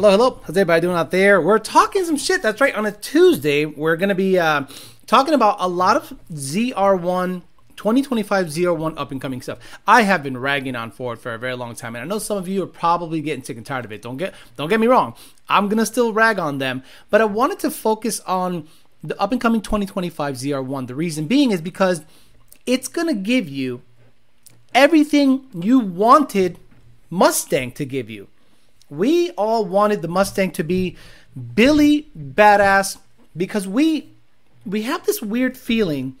Hello, hello. How's everybody doing out there? We're talking some shit. That's right. On a Tuesday, we're going to be uh, talking about a lot of ZR1 2025 ZR1 up and coming stuff. I have been ragging on Ford for a very long time, and I know some of you are probably getting sick and tired of it. Don't get don't get me wrong. I'm gonna still rag on them, but I wanted to focus on the up and coming 2025 ZR1. The reason being is because it's gonna give you everything you wanted Mustang to give you. We all wanted the Mustang to be Billy badass because we we have this weird feeling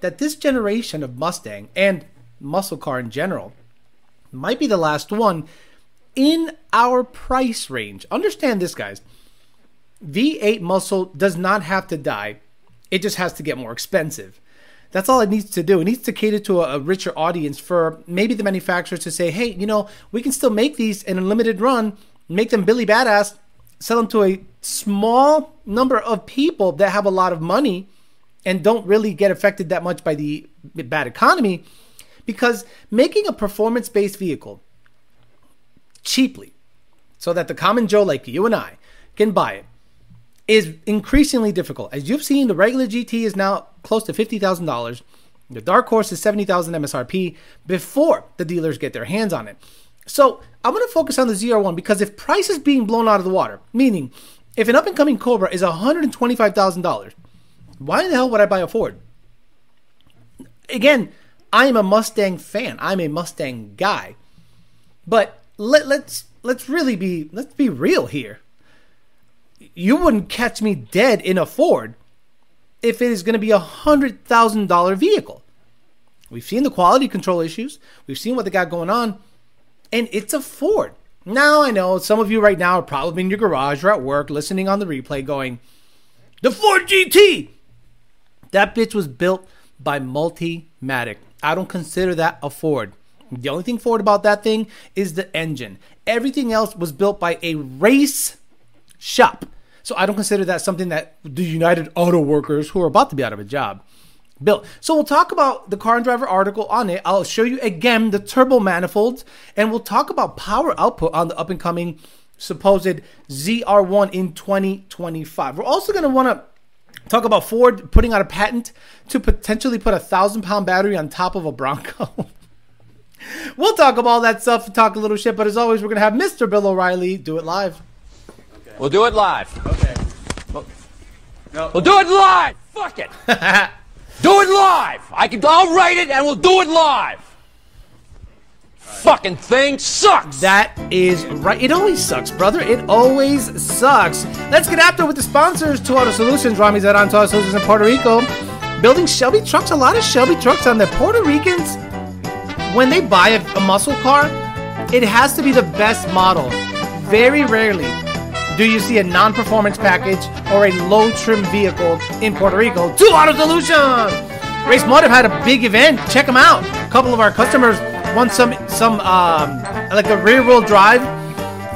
that this generation of Mustang and muscle car in general might be the last one in our price range. Understand this, guys. V8 muscle does not have to die, it just has to get more expensive. That's all it needs to do. It needs to cater to a, a, richer audience for maybe the manufacturers to say, hey, you know, we can still make these in a limited run, make them Billy Badass, sell them to a small number of people that have a lot of money and don't really get affected that much by the bad economy because making a performance based vehicle cheaply so that the common Joe like you and I can buy it is increasingly difficult. As you've seen, the regular GT is now close to $50,000. The Dark Horse is 70,000 MSRP before the dealers get their hands on it. So I'm going to focus on the ZR1 because if price is being blown out of the water, meaning if an up and coming Cobra is $125,000, why the hell would I buy a Ford? Again, I'm a Mustang fan. I'm a Mustang guy. But let, let's let's really be let's be real here. You wouldn't catch me dead in a Ford if it is going to be a hundred thousand dollar vehicle. We've seen the quality control issues. We've seen what they got going on, and it's a Ford. Now I know some of you right now are probably in your garage or at work listening on the replay, going, "The Ford GT." That bitch was built by Multimatic. I don't consider that a Ford. The only thing Ford about that thing is the engine. Everything else was built by a race shop. So I don't consider that something that the United Auto Workers, who are about to be out of a job, built. So we'll talk about the car and driver article on it. I'll show you again the turbo manifolds, and we'll talk about power output on the up and coming supposed ZR1 in 2025. We're also going to want to Talk about Ford putting out a patent to potentially put a thousand pound battery on top of a Bronco. we'll talk about all that stuff, and talk a little shit, but as always, we're going to have Mr. Bill O'Reilly do it live. We'll do it live. Okay. We'll, no. we'll do it live. Fuck it. do it live. I can. I'll write it and we'll do it live fucking thing sucks. That is right. It always sucks, brother. It always sucks. Let's get after it with the sponsors. Two Auto Solutions, Rami's at Auto Solutions in Puerto Rico. Building Shelby trucks, a lot of Shelby trucks on the Puerto Ricans. When they buy a, a muscle car, it has to be the best model. Very rarely do you see a non-performance package or a low-trim vehicle in Puerto Rico. Two Auto Solutions. Race Motive had a big event. Check them out. A couple of our customers won some some um like a rear wheel drive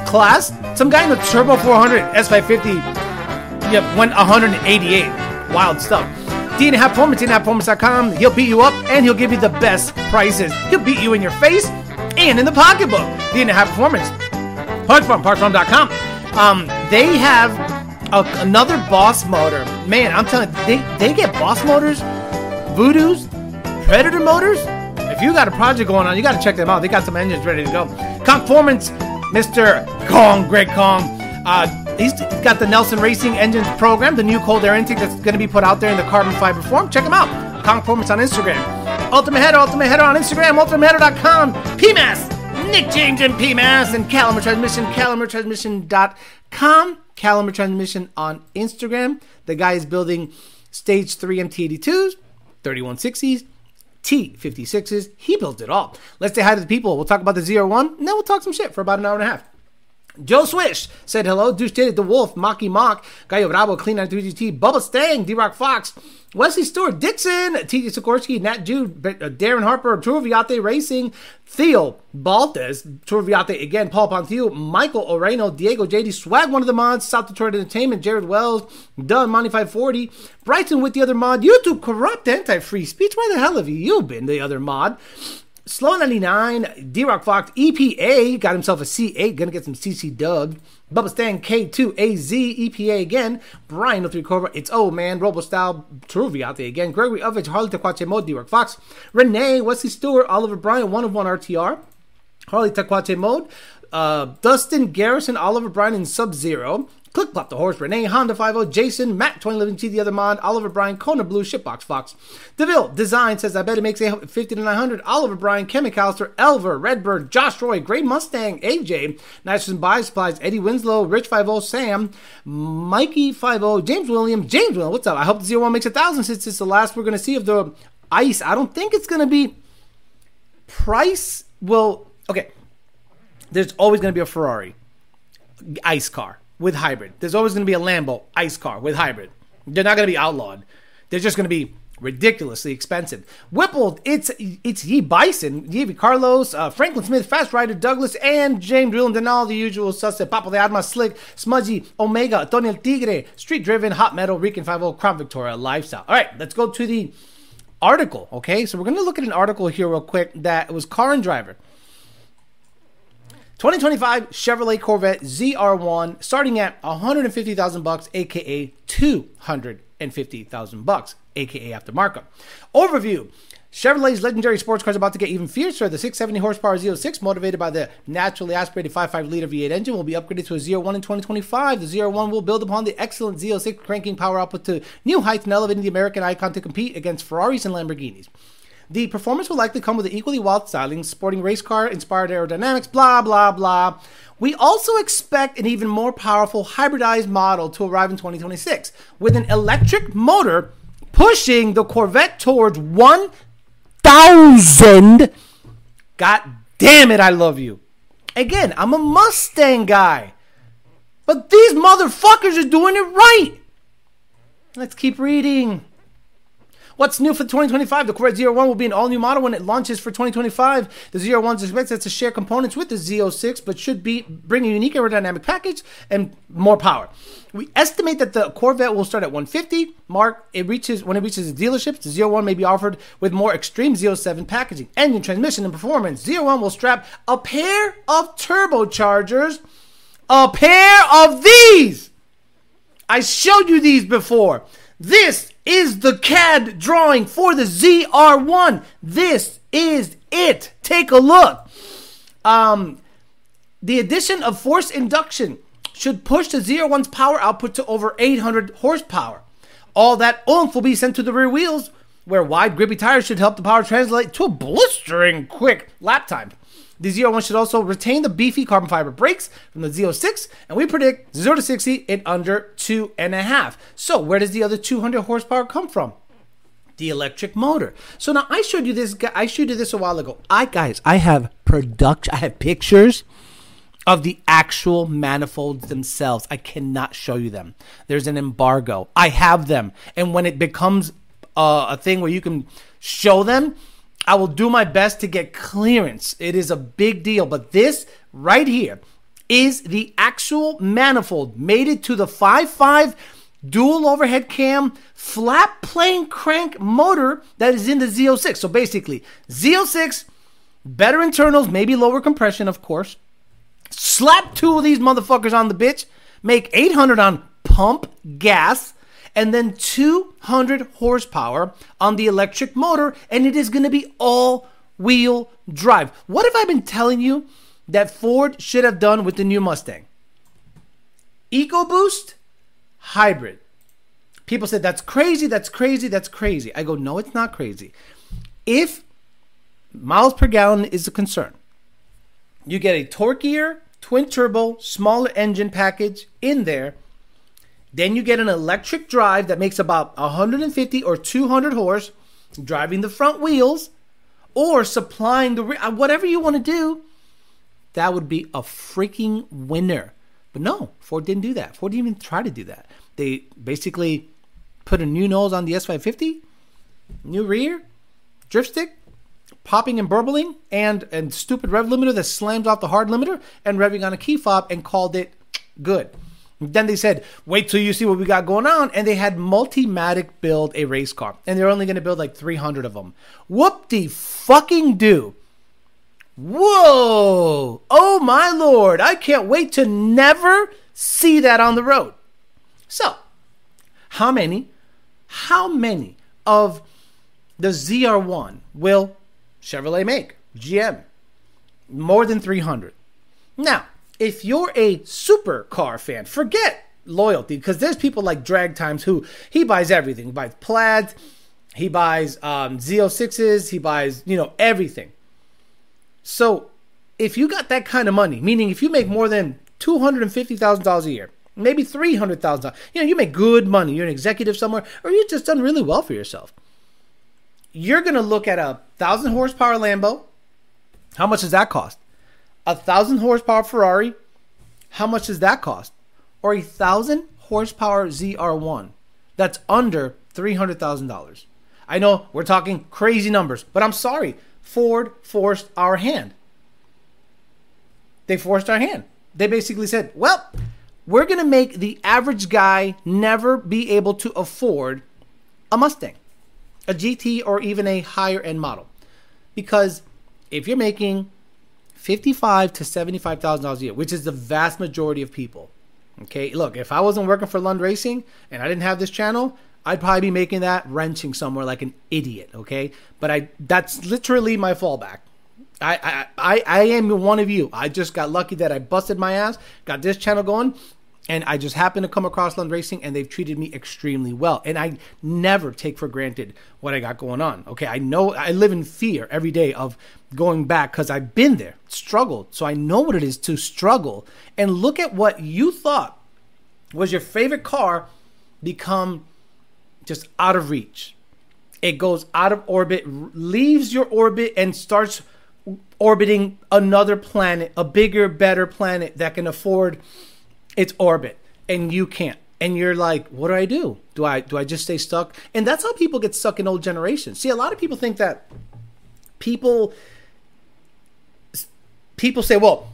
class. Some guy in the Turbo 400 S550 yeah, went 188. Wild stuff. Dean Performance, DNAPperformance.com. He'll beat you up and he'll give you the best prices. He'll beat you in your face and in the pocketbook. Dean Performance. Parts Farm, PartsFarm.com. Um, they have a, another Boss motor. Man, I'm telling you, they, they get Boss motors, Voodoos, Predator motors, if you got a project going on, you got to check them out. They got some engines ready to go. Conformance, Mr. Kong, Greg Kong. Uh, he's got the Nelson Racing Engines program, the new cold air intake that's going to be put out there in the carbon fiber form. Check him out. Conformance on Instagram. Ultimate Header, Ultimate Header on Instagram, ultimateheader.com. PMAS, Nick James and PMAS, and Caliber Transmission, calibertransmission.com. Caliber Transmission on Instagram. The guy is building stage 3 MT82s, 3160s, T56s. He builds it all. Let's say hi to the people. We'll talk about the ZR1, and then we'll talk some shit for about an hour and a half. Joe Swish said hello. Douche Did it. The Wolf, Maki Mock, Gallo Bravo, Clean 93GT, Bubba Stang, D Rock Fox, Wesley Stewart, Dixon, TJ Sikorsky, Nat Jude, uh, Darren Harper, Tour Viate Racing, Theo Baltes, Tour Viate again, Paul Ponthio, Michael Oreno, Diego JD, Swag, one of the mods, South Detroit Entertainment, Jared Wells, Doug Monty 540, Brighton with the other mod, YouTube Corrupt Anti Free Speech. Where the hell have you been, the other mod? Slow 99, D Rock Fox, EPA, got himself a C8, gonna get some CC dub. Bubba Stan K2, AZ, EPA again. Brian 03 Cobra, it's oh man, Robo Style, Truvy out there again. Gregory Ovich, Harley Mode, D Rock Fox. Renee, Wesley Stewart, Oliver Bryan, one of one RTR. Harley Tequache Mode. Uh, Dustin Garrison, Oliver Bryan, and Sub Zero. Click Plop the Horse, Renee, Honda 50, Jason, Matt 2011 T, the other mod, Oliver Bryan, Kona Blue, Shipbox Fox. DeVille, Design says, I bet it makes a 50 to 900. Oliver Bryan, Ken McAllister, Elver, Redbird, Josh Roy, Great Mustang, AJ, and Buy Supplies, Eddie Winslow, Rich 50, Sam, Mikey 50, James William, James William, what's up? I hope the 01 makes a thousand since it's the last we're going to see of the ice. I don't think it's going to be price. Well, okay. There's always going to be a Ferrari ice car with hybrid. There's always going to be a Lambo ice car with hybrid. They're not going to be outlawed. They're just going to be ridiculously expensive. Whippled, it's it's Ye Bison, Ye Carlos, uh, Franklin Smith, Fast Rider Douglas, and James Drilland, and all the usual suspects. Papo de Armas, Slick, Smudgy, Omega, Tony El Tigre, Street Driven, Hot Metal, Rican 50, Crown Victoria, Lifestyle. All right, let's go to the article. Okay, so we're going to look at an article here real quick that was Car and Driver. 2025 Chevrolet Corvette ZR1 starting at 150,000 bucks aka 250,000 bucks aka after markup. Overview Chevrolet's legendary sports car is about to get even fiercer. The 670 horsepower Z06, motivated by the naturally aspirated 5.5 liter V8 engine, will be upgraded to a ZR1 in 2025. The ZR1 will build upon the excellent Z06 cranking power output to new heights and elevating the American icon to compete against Ferraris and Lamborghinis. The performance will likely come with an equally wild styling, sporting race car inspired aerodynamics, blah, blah, blah. We also expect an even more powerful hybridized model to arrive in 2026 with an electric motor pushing the Corvette towards 1,000. God damn it, I love you. Again, I'm a Mustang guy. But these motherfuckers are doing it right. Let's keep reading. What's new for 2025? The Corvette ZR1 will be an all new model when it launches for 2025. The ZR1 is expected to share components with the Z06, but should be bring a unique aerodynamic package and more power. We estimate that the Corvette will start at 150 mark. It reaches when it reaches the dealerships. The ZR1 may be offered with more extreme Z07 packaging, engine, transmission, and performance. ZR1 will strap a pair of turbochargers, a pair of these. I showed you these before. This is the CAD drawing for the ZR1. This is it. Take a look. Um, the addition of force induction should push the ZR1's power output to over 800 horsepower. All that oomph will be sent to the rear wheels, where wide, grippy tires should help the power translate to a blistering quick lap time. The ZR1 should also retain the beefy carbon fiber brakes from the Z06, and we predict 0 to 60 in under two and a half. So, where does the other 200 horsepower come from? The electric motor. So now I showed you this. I showed you this a while ago. I guys, I have production. I have pictures of the actual manifolds themselves. I cannot show you them. There's an embargo. I have them, and when it becomes uh, a thing where you can show them, I will do my best to get clearance. It is a big deal. But this right here is the actual manifold mated to the 5.5 dual overhead cam flat plane crank motor that is in the Z06. So basically, Z06, better internals, maybe lower compression, of course. Slap two of these motherfuckers on the bitch, make 800 on pump gas and then 200 horsepower on the electric motor, and it is going to be all wheel drive. What have I been telling you that Ford should have done with the new Mustang? EcoBoost hybrid. People said that's crazy, that's crazy, that's crazy. I go, no, it's not crazy. If miles per gallon is a concern, you get a torquier twin turbo smaller engine package in there then you get an electric drive that makes about 150 or 200 horse, driving the front wheels, or supplying the uh, whatever you want to do. That would be a freaking winner. But no, Ford didn't do that. Ford didn't even try to do that. They basically put a new nose on the S550, new rear, drift stick, popping and burbling, and and stupid rev limiter that slams off the hard limiter and revving on a key fob and called it good. Then they said, wait till you see what we got going on. And they had Multimatic build a race car. And they're only going to build like 300 of them. Whoop de fucking do. Whoa! Oh my lord! I can't wait to never see that on the road. So, how many, how many of the ZR1 will Chevrolet make? GM. More than 300. Now, if you're a supercar fan, forget loyalty because there's people like Drag Times who he buys everything. He buys plaids, he buys um, Z06s, he buys, you know, everything. So if you got that kind of money, meaning if you make more than $250,000 a year, maybe $300,000, you know, you make good money, you're an executive somewhere, or you've just done really well for yourself. You're going to look at a 1,000 horsepower Lambo. How much does that cost? A 1,000 horsepower Ferrari. How much does that cost? Or a 1,000 horsepower ZR1 that's under $300,000. I know we're talking crazy numbers, but I'm sorry. Ford forced our hand. They forced our hand. They basically said, well, we're going to make the average guy never be able to afford a Mustang, a GT, or even a higher end model. Because if you're making fifty-five to seventy-five thousand dollars a year, which is the vast majority of people, okay. Look, if I wasn't working for Lund Racing and I didn't have this channel, I'd probably be making that wrenching somewhere like an idiot, okay? But I that's literally my fallback. I, I, I, I am one of you. I just got lucky that I busted my ass, got this channel going, and I just happened to come across Lund Racing, and they've treated me extremely well. And I never take for granted what I got going on. Okay, I know I live in fear every day of going back because I've been there, struggled, so I know what it is to struggle. And look at what you thought was your favorite car become just out of reach. It goes out of orbit, leaves your orbit, and starts orbiting another planet, a bigger, better planet that can afford its orbit, and you can't. And you're like, what do I do? Do I do I just stay stuck? And that's how people get stuck in old generations. See, a lot of people think that people people say, well,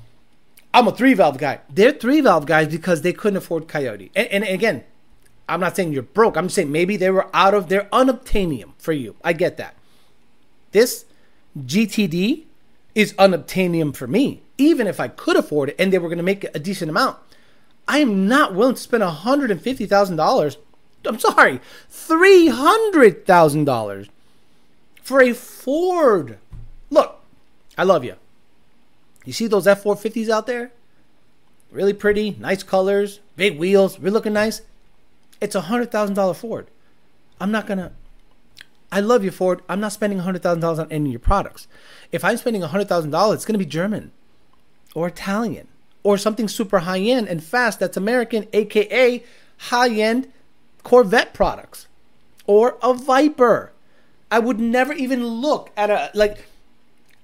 I'm a three valve guy. They're three valve guys because they couldn't afford Coyote. And, and again, I'm not saying you're broke. I'm saying maybe they were out of their unobtainium for you. I get that. This GTD is unobtainium for me, even if I could afford it and they were going to make a decent amount. I am not willing to spend $150,000. I'm sorry, $300,000 for a Ford. Look, I love you. You see those F 450s out there? Really pretty, nice colors, big wheels, really looking nice. It's a hundred thousand dollar Ford. I'm not gonna. I love you, Ford. I'm not spending a hundred thousand dollars on any of your products. If I'm spending a hundred thousand dollars, it's gonna be German, or Italian, or something super high end and fast that's American, aka high end Corvette products, or a Viper. I would never even look at a like.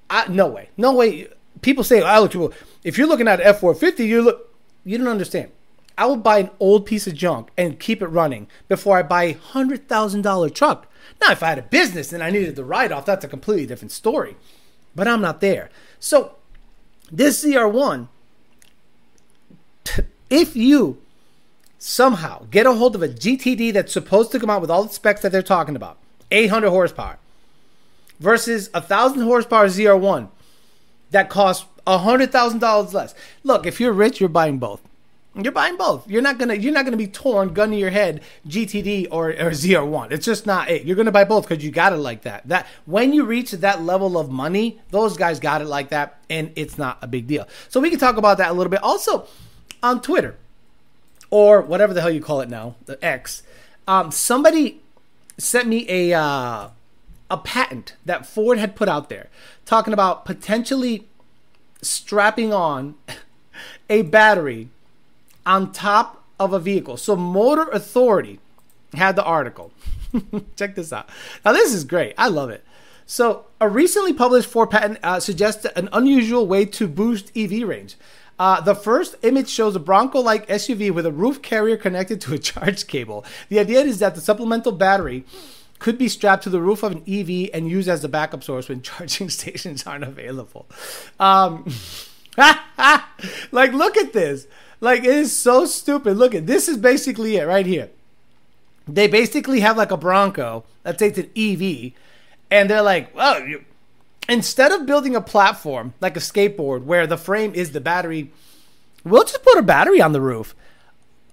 I, no way, no way. People say, "I look too." If you're looking at F four fifty, you look. You don't understand. I will buy an old piece of junk and keep it running before I buy a hundred thousand dollar truck. Now, if I had a business and I needed the write off, that's a completely different story. But I'm not there. So this ZR1, if you somehow get a hold of a GTD that's supposed to come out with all the specs that they're talking about, 800 horsepower, versus a thousand horsepower ZR1 that costs $100,000 less. Look, if you're rich, you're buying both. You're buying both. You're not gonna you're not gonna be torn, gun to your head, GTD or, or ZR1. It's just not it. You're gonna buy both because you got it like that. That when you reach that level of money, those guys got it like that, and it's not a big deal. So we can talk about that a little bit. Also, on Twitter or whatever the hell you call it now, the X, um, somebody sent me a uh, a patent that Ford had put out there talking about potentially strapping on a battery on top of a vehicle. So Motor Authority had the article. Check this out. Now this is great. I love it. So a recently published Ford patent uh, suggests an unusual way to boost EV range. Uh, the first image shows a Bronco-like SUV with a roof carrier connected to a charge cable. The idea is that the supplemental battery could be strapped to the roof of an EV and used as a backup source when charging stations aren't available. Um, like, look at this. Like it is so stupid. Look at this is basically it right here. They basically have like a Bronco. Let's say it's an EV, and they're like, "Well, you, instead of building a platform like a skateboard where the frame is the battery, we'll just put a battery on the roof.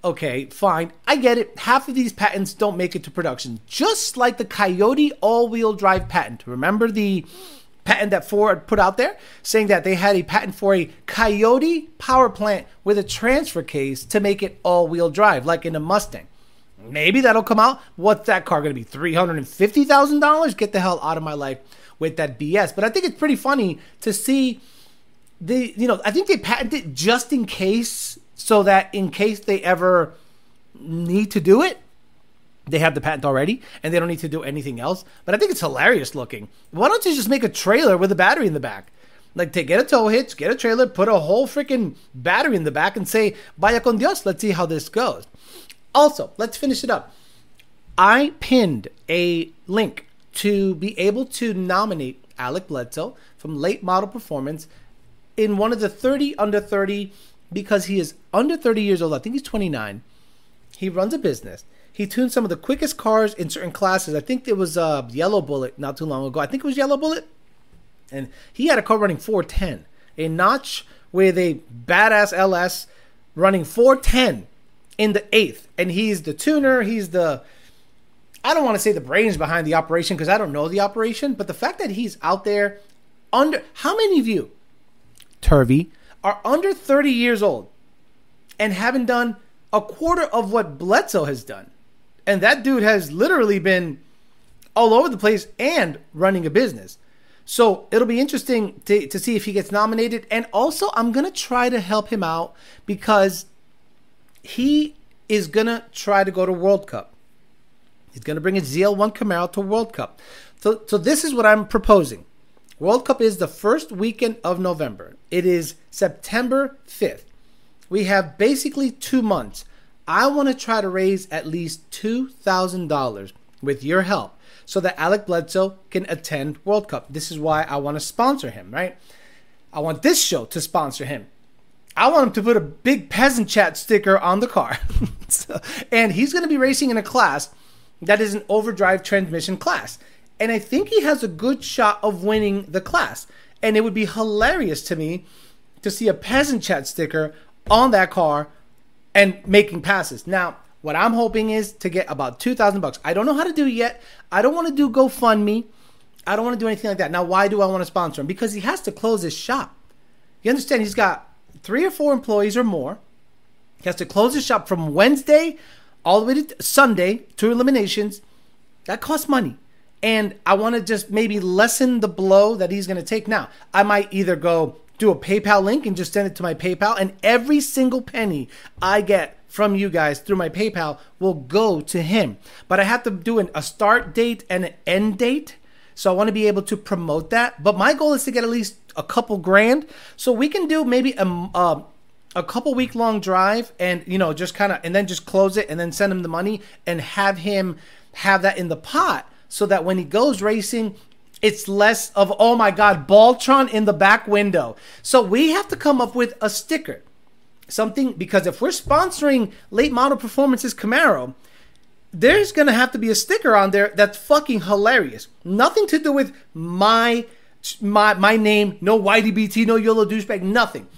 Okay, fine. I get it. Half of these patents don't make it to production. Just like the Coyote all wheel drive patent. Remember the patent that Ford put out there saying that they had a patent for a Coyote power plant with a transfer case to make it all wheel drive, like in a Mustang. Maybe that'll come out. What's that car going to be? $350,000? Get the hell out of my life with that BS. But I think it's pretty funny to see the, you know, I think they patented just in case, so that in case they ever need to do it, they have the patent already and they don't need to do anything else. But I think it's hilarious looking. Why don't you just make a trailer with a battery in the back? Like, take, get a tow hitch, get a trailer, put a whole freaking battery in the back, and say, Vaya con Dios, let's see how this goes. Also, let's finish it up. I pinned a link to be able to nominate Alec Bledsoe from Late Model Performance in one of the 30 under 30 because he is under 30 years old. I think he's 29. He runs a business. He tuned some of the quickest cars in certain classes. I think it was uh, Yellow Bullet not too long ago. I think it was Yellow Bullet. And he had a car running 410, a notch with a badass LS running 410 in the eighth. And he's the tuner. He's the, I don't want to say the brains behind the operation because I don't know the operation, but the fact that he's out there under, how many of you, Turvey, are under 30 years old and haven't done a quarter of what Bledsoe has done? And that dude has literally been all over the place and running a business. So it'll be interesting to, to see if he gets nominated. And also, I'm going to try to help him out because he is going to try to go to World Cup. He's going to bring his ZL1 Camaro to World Cup. So, so this is what I'm proposing. World Cup is the first weekend of November. It is September 5th. We have basically two months I want to try to raise at least $2,000 with your help so that Alec Bledsoe can attend World Cup. This is why I want to sponsor him, right? I want this show to sponsor him. I want him to put a big peasant chat sticker on the car. so, and he's going to be racing in a class that is an overdrive transmission class. And I think he has a good shot of winning the class. And it would be hilarious to me to see a peasant chat sticker on that car and making passes. Now, what I'm hoping is to get about 2000 bucks. I don't know how to do it yet. I don't want to do GoFundMe. I don't want to do anything like that. Now, why do I want to sponsor him? Because he has to close his shop. You understand? He's got three or four employees or more. He has to close his shop from Wednesday all the way to Sunday, two eliminations. That costs money. And I want to just maybe lessen the blow that he's going to take. Now, I might either go do a PayPal link and just send it to my PayPal. And every single penny I get from you guys through my PayPal will go to him. But I have to do an, a start date and an end date. So I want to be able to promote that. But my goal is to get at least a couple grand. So we can do maybe a, uh, a couple week long drive and, you know, just kind of, and then just close it and then send him the money and have him have that in the pot so that when he goes racing, it's less of, oh my God, Baltron in the back window. So we have to come up with a sticker. Something, because if we're sponsoring late model performances Camaro, there's going to have to be a sticker on there that's fucking hilarious. Nothing to do with my my my name, no YDBT, no YOLO douchebag, nothing.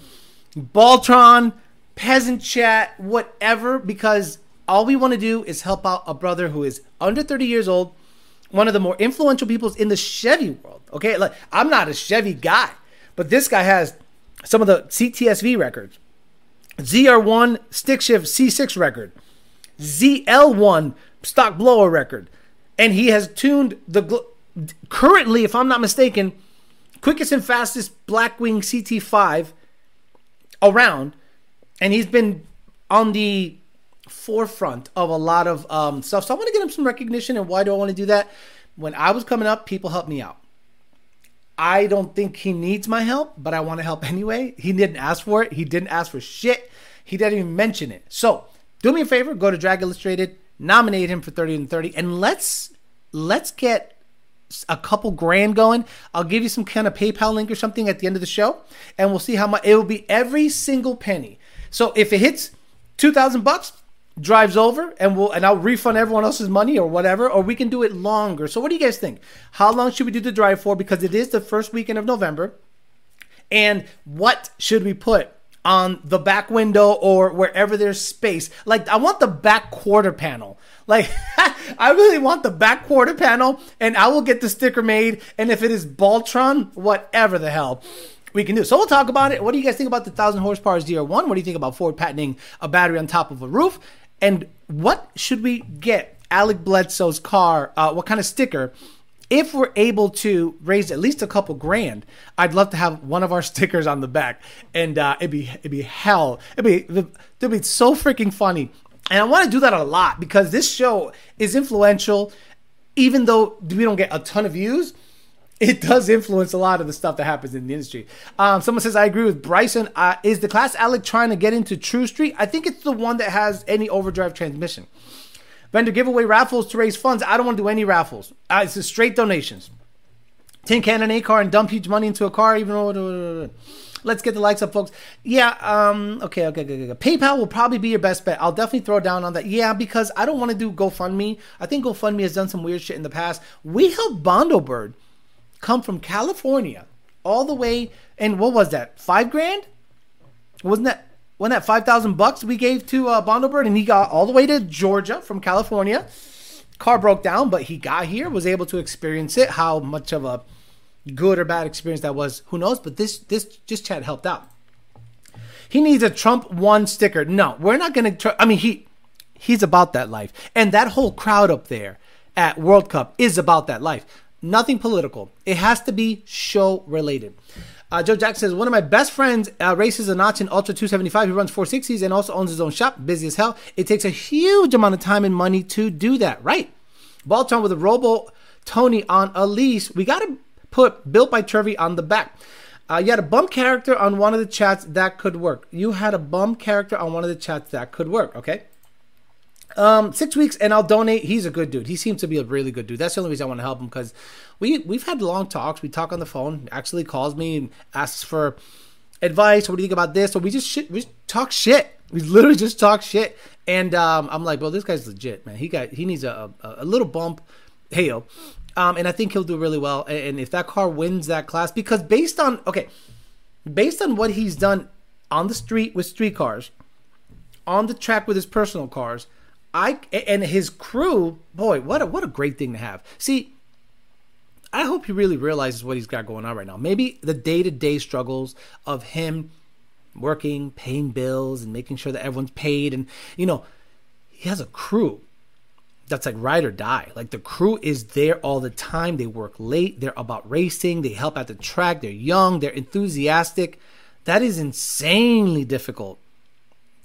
Baltron, peasant chat, whatever, because all we want to do is help out a brother who is under 30 years old one of the more influential people in the Chevy world. Okay, like I'm not a Chevy guy, but this guy has some of the CTSV records, ZR1 stick shift C6 record, ZL1 stock blower record, and he has tuned the gl- currently, if I'm not mistaken, quickest and fastest Blackwing CT5 around, and he's been on the forefront of a lot of um, stuff. So I want to get him some recognition. And why do I want to do that? When I was coming up, people helped me out. I don't think he needs my help, but I want to help anyway. He didn't ask for it. He didn't ask for shit. He didn't even mention it. So do me a favor, go to Drag Illustrated, nominate him for 30 and 30, and let's let's get a couple grand going. I'll give you some kind of PayPal link or something at the end of the show, and we'll see how much it will be every single penny. So if it hits two thousand bucks, drives over and we'll and I'll refund everyone else's money or whatever, or we can do it longer. So what do you guys think? How long should we do the drive for? Because it is the first weekend of November. And what should we put on the back window or wherever there's space? Like I want the back quarter panel. Like I really want the back quarter panel and I will get the sticker made. And if it is Baltron, whatever the hell we can do. So we'll talk about it. What do you guys think about the 1000 horsepower ZR1? What do you think about Ford patenting a battery on top of a roof? And what should we get Alec Bledsoe's car? Uh, what kind of sticker? If we're able to raise at least a couple grand, I'd love to have one of our stickers on the back, and uh, it'd be it'd be hell. It'd be it'd be so freaking funny, and I want to do that a lot because this show is influential. Even though we don't get a ton of views, it does influence a lot of the stuff that happens in the industry. Um, someone says, I agree with Bryson. Uh, is the class Alec trying to get into True Street? I think it's the one that has any overdrive transmission. Vendor giveaway raffles to raise funds. I don't want to do any raffles. Uh, it's just straight donations. Tin can an A car and dump huge money into a car, even though. Let's get the likes up, folks. Yeah, um, okay, okay, okay, okay. PayPal will probably be your best bet. I'll definitely throw down on that. Yeah, because I don't want to do GoFundMe. I think GoFundMe has done some weird shit in the past. We helped Bondo Bird come from California all the way, and what was that? Five grand? Wasn't that wasn't that five thousand bucks we gave to uh, Bondo Bird, and he got all the way to Georgia from California. Car broke down, but he got here, was able to experience it. How much of a good or bad experience that was, who knows? But this this just chat helped out. He needs a Trump one sticker. No, we're not gonna. Tr- I mean, he he's about that life, and that whole crowd up there at World Cup is about that life. Nothing political. It has to be show related. Uh, Joe Jack says, one of my best friends uh, races a notch in Ultra 275. He runs 460s and also owns his own shop, busy as hell. It takes a huge amount of time and money to do that, right? Baltron with a Robo Tony on a lease. We got to put Built by Turvey on the back. Uh, you had a bum character on one of the chats that could work. You had a bum character on one of the chats that could work, okay? Um, six weeks and I'll donate. He's a good dude. He seems to be a really good dude. That's the only reason I want to help him because we we've had long talks. We talk on the phone. Actually, calls me and asks for advice. What do you think about this? So we just shit. We just talk shit. We literally just talk shit. And um, I'm like, bro, this guy's legit, man. He got he needs a a, a little bump. Hey. Um, and I think he'll do really well. And if that car wins that class, because based on okay, based on what he's done on the street with street cars, on the track with his personal cars, I and his crew, boy, what a what a great thing to have. See, I hope he really realizes what he's got going on right now. Maybe the day to day struggles of him working, paying bills, and making sure that everyone's paid, and you know, he has a crew that's like ride or die. Like the crew is there all the time. They work late. They're about racing. They help at the track. They're young. They're enthusiastic. That is insanely difficult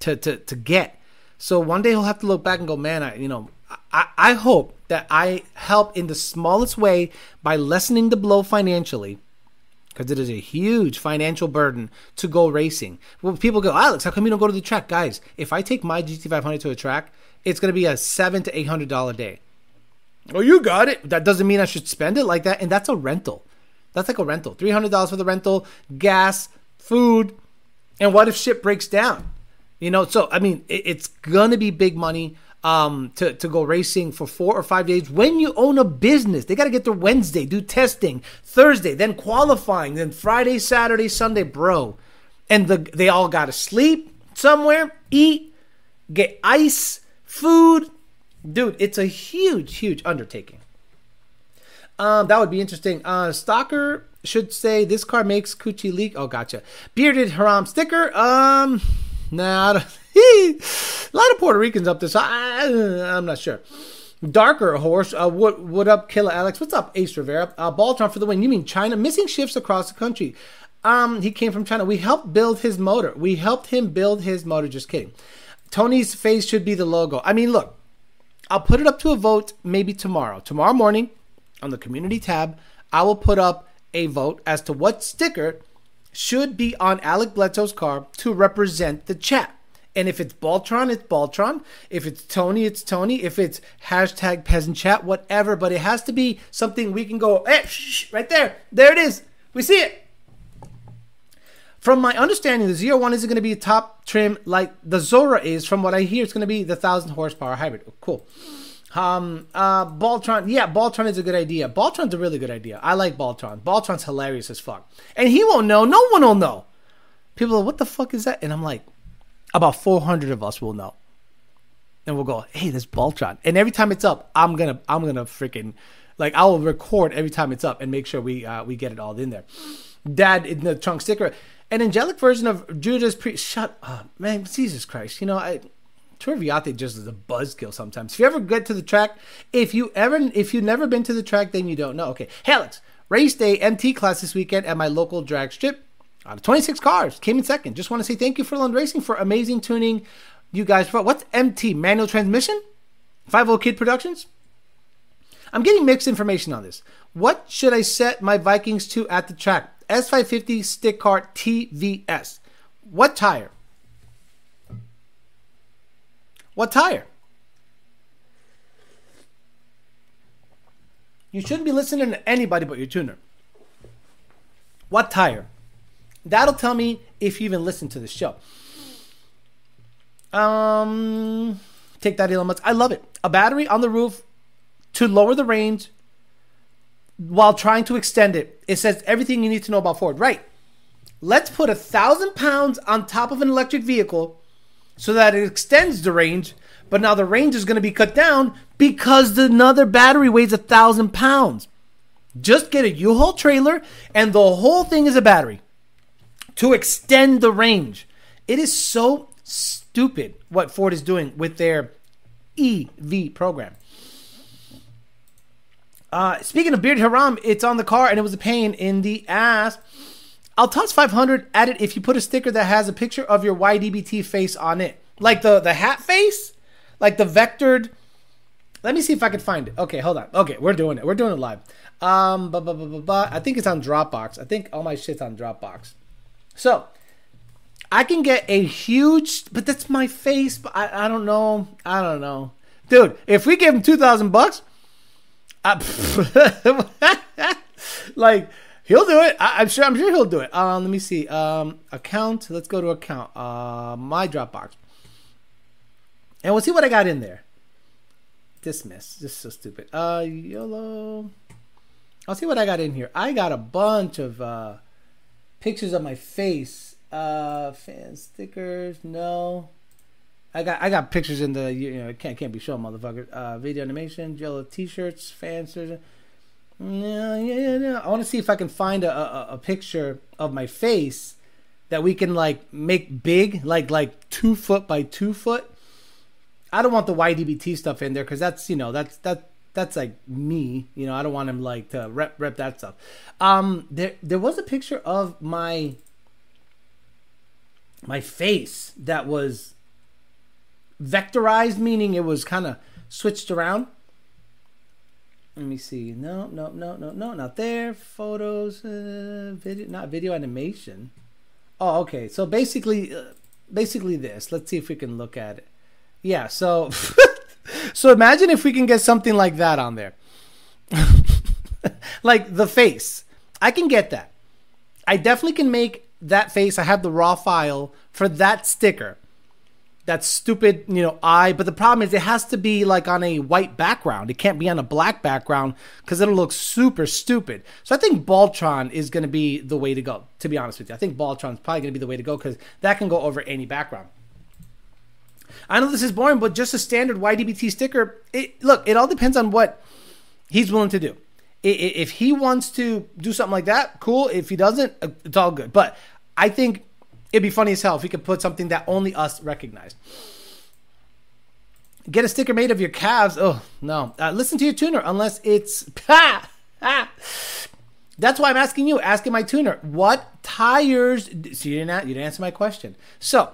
to to to get. So one day he'll have to look back and go, man, I, you know, I, I hope that I help in the smallest way by lessening the blow financially because it is a huge financial burden to go racing. Well, people go, Alex, how come you don't go to the track, guys? If I take my GT500 to a track, it's going to be a seven to eight hundred dollar day. Oh, you got it. That doesn't mean I should spend it like that, and that's a rental. That's like a rental. Three hundred dollars for the rental, gas, food, and what if shit breaks down? You know, so I mean, it, it's gonna be big money um, to to go racing for four or five days. When you own a business, they got to get there Wednesday, do testing, Thursday, then qualifying, then Friday, Saturday, Sunday, bro, and the they all got to sleep somewhere, eat, get ice, food, dude. It's a huge, huge undertaking. Um, that would be interesting. Uh, Stalker should say this car makes coochie leak. Oh, gotcha. Bearded Haram sticker. Um. Nah, a lot of Puerto Ricans up this. I, I'm not sure. Darker horse. Uh, what what up, Killer Alex? What's up, Ace Rivera? Uh, Baltron for the win. You mean China? Missing shifts across the country. Um, he came from China. We helped build his motor. We helped him build his motor. Just kidding. Tony's face should be the logo. I mean, look, I'll put it up to a vote maybe tomorrow. Tomorrow morning on the community tab, I will put up a vote as to what sticker should be on Alec Bledsoe's car to represent the chat. And if it's Baltron, it's Baltron. If it's Tony, it's Tony. If it's hashtag peasant chat, whatever. But it has to be something we can go, hey, shh, right there. There it is. We see it. From my understanding, the ZR1 isn't going to be top trim like the Zora is. From what I hear, it's going to be the 1,000 horsepower hybrid. Cool. Um, uh, Baltron. Yeah, Baltron is a good idea. Baltron's a really good idea. I like Baltron. Baltron's hilarious as fuck. And he won't know. No one will know. People are, what the fuck is that? And I'm like, about 400 of us will know. And we'll go, hey, there's Baltron. And every time it's up, I'm gonna, I'm gonna freaking, like, I will record every time it's up and make sure we, uh, we get it all in there. Dad in the trunk sticker, an angelic version of Judas Priest. Shut up, man! Jesus Christ! You know I. Tour Viate just is a buzzkill sometimes. If you ever get to the track, if you ever, if you've never been to the track, then you don't know. Okay, Helix race day MT class this weekend at my local drag strip. Out of 26 cars, came in second. Just want to say thank you for Lund Racing for amazing tuning. You guys, what's MT manual transmission? Five O Kid Productions. I'm getting mixed information on this. What should I set my Vikings to at the track? S550 stick car TVS. What tire? What tire? You shouldn't be listening to anybody but your tuner. What tire? That'll tell me if you even listen to the show. Um, take that, Elon Musk. I love it. A battery on the roof to lower the range while trying to extend it. It says everything you need to know about Ford. Right. Let's put a thousand pounds on top of an electric vehicle so that it extends the range, but now the range is going to be cut down because another battery weighs a thousand pounds. Just get a U-Haul trailer and the whole thing is a battery to extend the range. It is so stupid what Ford is doing with their EV program. Uh, speaking of Beard Haram, it's on the car and it was a pain in the ass. I'll toss 500 at it if you put a sticker that has a picture of your YDBT face on it. Like the, the hat face, like the vectored. Let me see if I can find it. Okay, hold on. Okay, we're doing it. We're doing it live. Um, but, but, but, but, I think it's on Dropbox. I think all my shit's on Dropbox. So, I can get a huge, but that's my face. But I, I don't know. I don't know. Dude, if we give him 2,000 bucks, uh, like he'll do it. I, am sure. I'm sure he'll do it. Um, let me see. Um, account. Let's go to account. Uh, my Dropbox, and we'll see what I got in there. Dismiss. This is so stupid. Uh, YOLO. I'll see what I got in here. I got a bunch of uh, pictures of my face. Uh, fan stickers. No. I got I got pictures in the you know can't can't be shown motherfucker. Uh, video animation, yellow T-shirts, fans. Yeah, yeah, yeah, yeah. I want to see if I can find a, a, a picture of my face that we can like make big, like like two foot by two foot. I don't want the YDBT stuff in there because that's you know that's that that's like me. You know I don't want him like to rep rep that stuff. Um, there there was a picture of my my face that was vectorized, meaning it was kind of switched around. Let me see. No, no, no, no, no, not there. Photos, uh, video, not video animation. Oh, okay. So basically, uh, basically this. Let's see if we can look at it. Yeah. So, so imagine if we can get something like that on there, like the face. I can get that. I definitely can make that face. I have the raw file for that sticker that stupid, you know, eye. But the problem is it has to be like on a white background. It can't be on a black background because it'll look super stupid. So I think Baltron is going to be the way to go. To be honest with you, I think Baltron is probably going to be the way to go because that can go over any background. I know this is boring, but just a standard YDBT sticker. It, look, it all depends on what he's willing to do. If he wants to do something like that, cool. If he doesn't, uh, it's all good. But I think It'd be funny as hell if we could put something that only us recognize. Get a sticker made of your calves. Oh no! Uh, listen to your tuner unless it's ha ha. That's why I'm asking you, asking my tuner, what tires? So you didn't you didn't answer my question. So,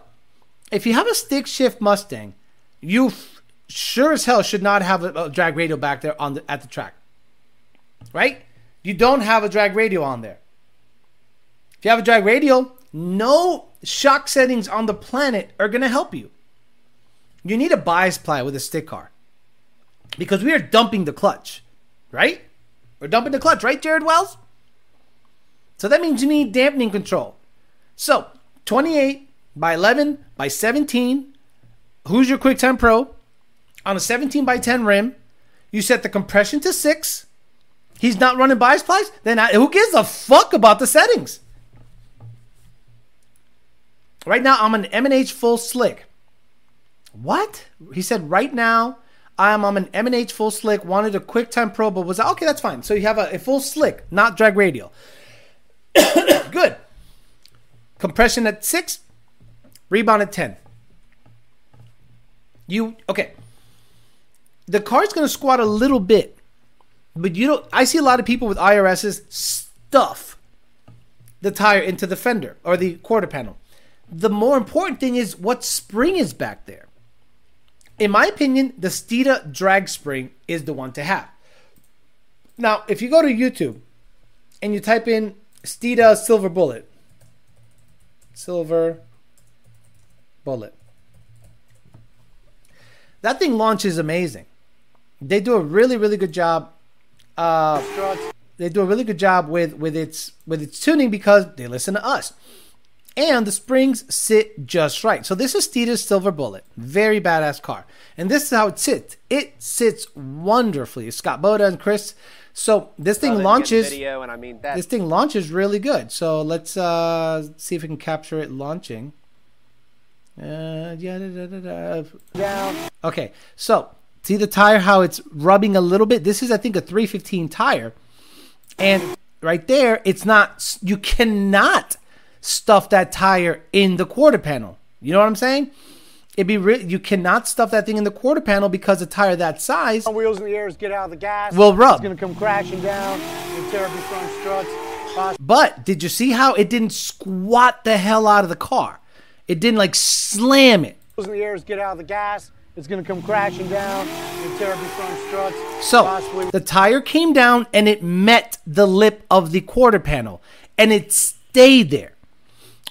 if you have a stick shift Mustang, you f- sure as hell should not have a, a drag radial back there on the at the track, right? You don't have a drag radial on there. If you have a drag radial, no shock settings on the planet are going to help you. You need a bias ply with a stick car because we are dumping the clutch, right? We're dumping the clutch, right, Jared Wells? So that means you need dampening control. So 28 by 11 by 17. Who's your QuickTime Pro? On a 17 by 10 rim, you set the compression to six. He's not running bias plies. Then I, who gives a fuck about the settings? Right now, I'm an M&H full slick. What? He said right now, I'm on an M&H full slick. Wanted a QuickTime Pro, but was okay. That's fine. So you have a, a full slick, not drag radial. Good. Compression at six, rebound at ten. You okay? The car's gonna squat a little bit, but you don't. I see a lot of people with IRSs stuff the tire into the fender or the quarter panel. The more important thing is what spring is back there. In my opinion, the Steeda drag spring is the one to have. Now, if you go to YouTube and you type in Steeda Silver Bullet, Silver Bullet, that thing launches amazing. They do a really, really good job. Uh, they do a really good job with with its with its tuning because they listen to us and the springs sit just right. So this is Steeda's Silver Bullet, very badass car, and this is how it sits. It sits wonderfully. Scott Boda and Chris. So this thing launches. Video, and I mean this thing launches really good. So let's uh, see if we can capture it launching. Uh, yeah, da, da, da, Down. Okay, so see the tire how it's rubbing a little bit. This is I think a 315 tire, and right there it's not. You cannot stuff that tire in the quarter panel. You know what I'm saying? It'd be re- you cannot stuff that thing in the quarter panel because a tire that size wheels in the air, get out of the gas. will rub. It's gonna come crashing down. You tear up your front struts. But did you see how it didn't squat the hell out of the car? It didn't like slam it. Wheels in the air, get out of the gas. It's gonna come crashing down. You tear up your front struts. So Possibly. the tire came down and it met the lip of the quarter panel and it stayed there.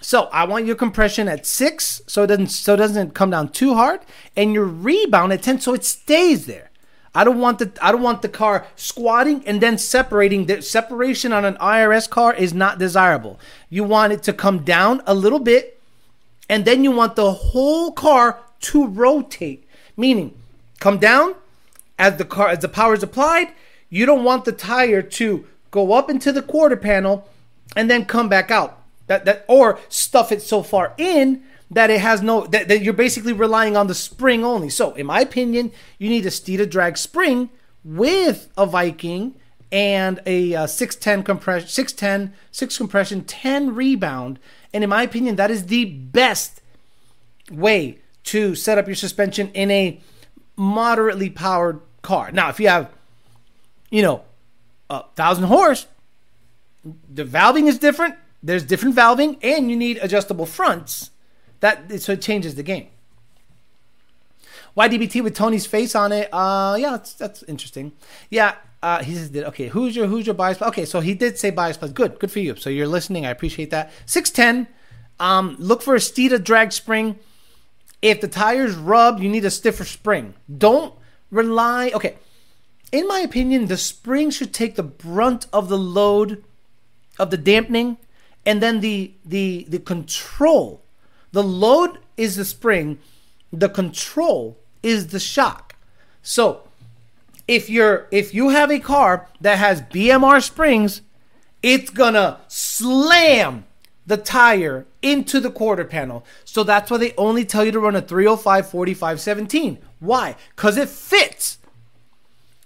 So I want your compression at six, so it doesn't so it doesn't come down too hard, and your rebound at ten, so it stays there. I don't want the I don't want the car squatting and then separating. The separation on an IRS car is not desirable. You want it to come down a little bit, and then you want the whole car to rotate, meaning come down as the car as the power is applied. You don't want the tire to go up into the quarter panel and then come back out that that or stuff it so far in that it has no that, that you're basically relying on the spring only. So in my opinion, you need a Steeda drag spring with a Viking and a uh, 610 compression 610 6 compression 10 rebound and in my opinion that is the best way to set up your suspension in a moderately powered car. Now, if you have you know a thousand horse, the valving is different there's different valving and you need adjustable fronts. That so it changes the game. YDBT with Tony's face on it. Uh, yeah, that's, that's interesting. Yeah, uh, he says, okay, who's your who's your bias? Okay, so he did say bias plus. Good, good for you. So you're listening. I appreciate that. Six ten. Um, look for a Steeda drag spring. If the tire's rub, you need a stiffer spring. Don't rely. Okay, in my opinion, the spring should take the brunt of the load of the dampening and then the the the control the load is the spring the control is the shock. So if you're if you have a car that has bmr springs it's gonna slam the tire into the quarter panel. So that's why they only tell you to run a 305 45 17 why? Because it fits.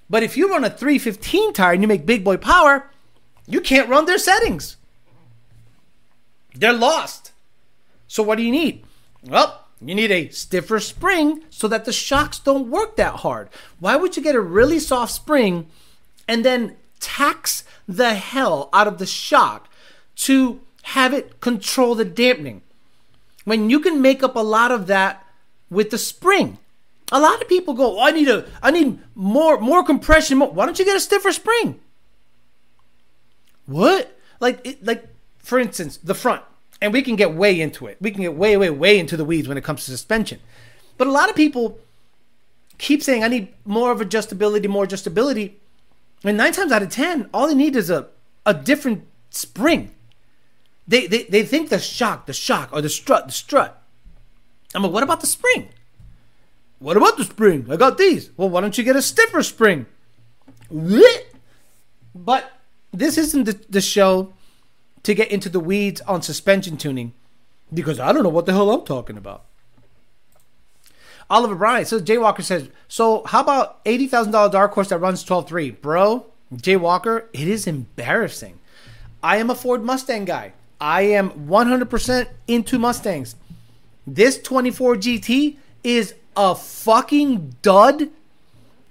But if you run a 315 tire and you make big boy power you can't run their settings they're lost. So what do you need? Well, you need a stiffer spring so that the shocks don't work that hard. Why would you get a really soft spring and then tax the hell out of the shock to have it control the dampening? When you can make up a lot of that with the spring. A lot of people go, oh, I need a I need more more compression. Why don't you get a stiffer spring? What? Like it, like for instance, the front, and we can get way into it. We can get way, way, way into the weeds when it comes to suspension. But a lot of people keep saying, I need more of adjustability, more adjustability. And nine times out of 10, all they need is a, a different spring. They, they, they think the shock, the shock, or the strut, the strut. I'm like, what about the spring? What about the spring? I got these. Well, why don't you get a stiffer spring? But this isn't the, the show to get into the weeds on suspension tuning because I don't know what the hell I'm talking about. Oliver Bryant says Jay Walker says, so how about eighty thousand dollar dark horse that runs 12-3? Bro, Jay Walker, it is embarrassing. I am a Ford Mustang guy. I am 100% into Mustangs. This 24 GT is a fucking dud.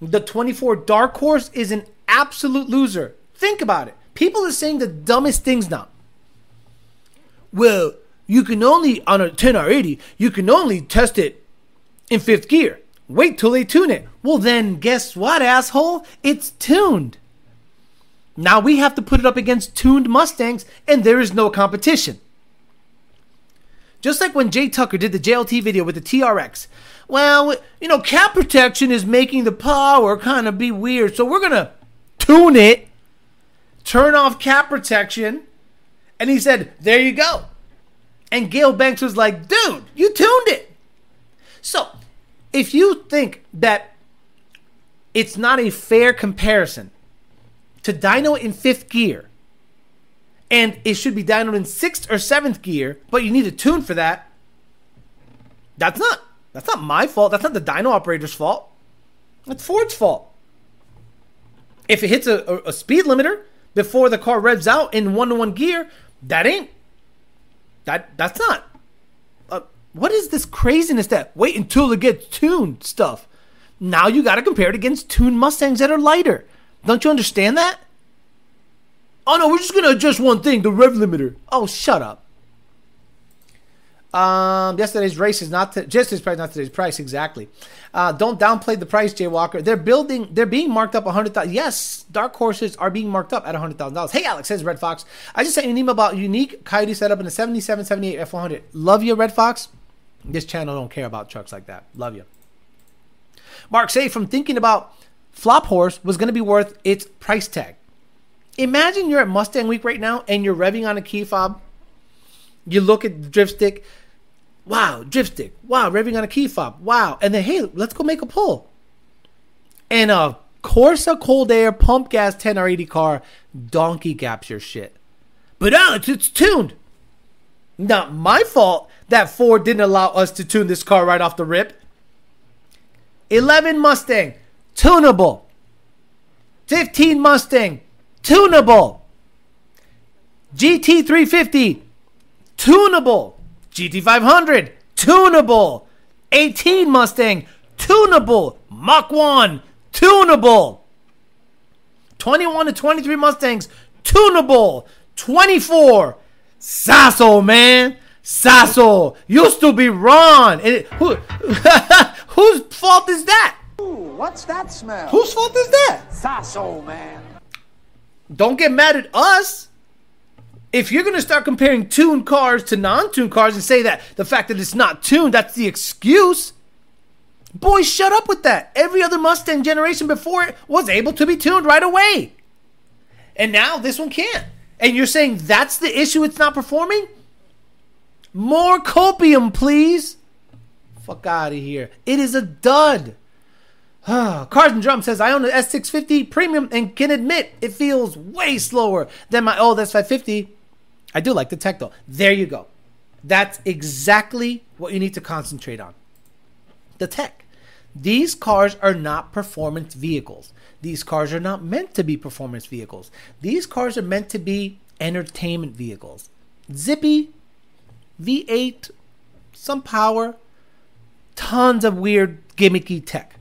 The 24 Dark Horse is an absolute loser. Think about it. People are saying the dumbest things now. Well, you can only, on a 10R80, you can only test it in fifth gear. Wait till they tune it. Well, then guess what, asshole? It's tuned. Now we have to put it up against tuned Mustangs, and there is no competition. Just like when Jay Tucker did the JLT video with the TRX. Well, you know, cap protection is making the power kind of be weird, so we're going to tune it, turn off cap protection, and he said, there you go. And Gale Banks was like, dude, you tuned it. So, if you think that it's not a fair comparison to dyno in fifth gear, and it should be dynoed in sixth or seventh gear, but you need a tune for that. That's not that's not my fault. That's not the dyno operator's fault. That's Ford's fault. If it hits a, a, a speed limiter before the car revs out in one to one gear, that ain't that that's not. Uh, what is this craziness that wait until it gets tuned stuff? Now you got to compare it against tuned Mustangs that are lighter. Don't you understand that? Oh no, we're just gonna adjust one thing, the rev limiter. Oh, shut up. Um, yesterday's race is not to, just price, not today's price exactly. Uh, don't downplay the price, Jay Walker. They're building, they're being marked up a hundred thousand. Yes, dark horses are being marked up at a hundred thousand dollars. Hey, Alex says Red Fox. I just sent you an email about unique Coyote setup in a 77, 78 F100. Love you, Red Fox. This channel don't care about trucks like that. Love you. Mark say from thinking about flop horse was going to be worth its price tag. Imagine you're at Mustang Week right now and you're revving on a key fob. You look at the drift stick. Wow, drift stick. Wow, revving on a key fob. Wow. And then, hey, let's go make a pull. And uh, of course, a cold air pump gas 10R80 car donkey gaps your shit. But uh, Alex, it's tuned. Not my fault that Ford didn't allow us to tune this car right off the rip. 11 Mustang, tunable. 15 Mustang, tunable. GT350, tunable. GT500, tunable. 18 Mustang, tunable. Mach 1, tunable. 21 to 23 Mustangs, tunable. 24, Sasso, man. Sasso used to be Ron. It, who, whose fault is that? Ooh, What's that smell? Whose fault is that? Sasso, man. don't get mad at us. If you're going to start comparing tuned cars to non tuned cars and say that the fact that it's not tuned, that's the excuse, boy, shut up with that. Every other Mustang generation before it was able to be tuned right away. And now this one can't. And you're saying that's the issue, it's not performing? More copium, please. Fuck out of here. It is a dud. Cars and Drum says I own an S650 Premium and can admit it feels way slower than my old S550. I do like the tech though. There you go. That's exactly what you need to concentrate on. The tech. These cars are not performance vehicles. These cars are not meant to be performance vehicles. These cars are meant to be entertainment vehicles. Zippy, V8, some power, tons of weird gimmicky tech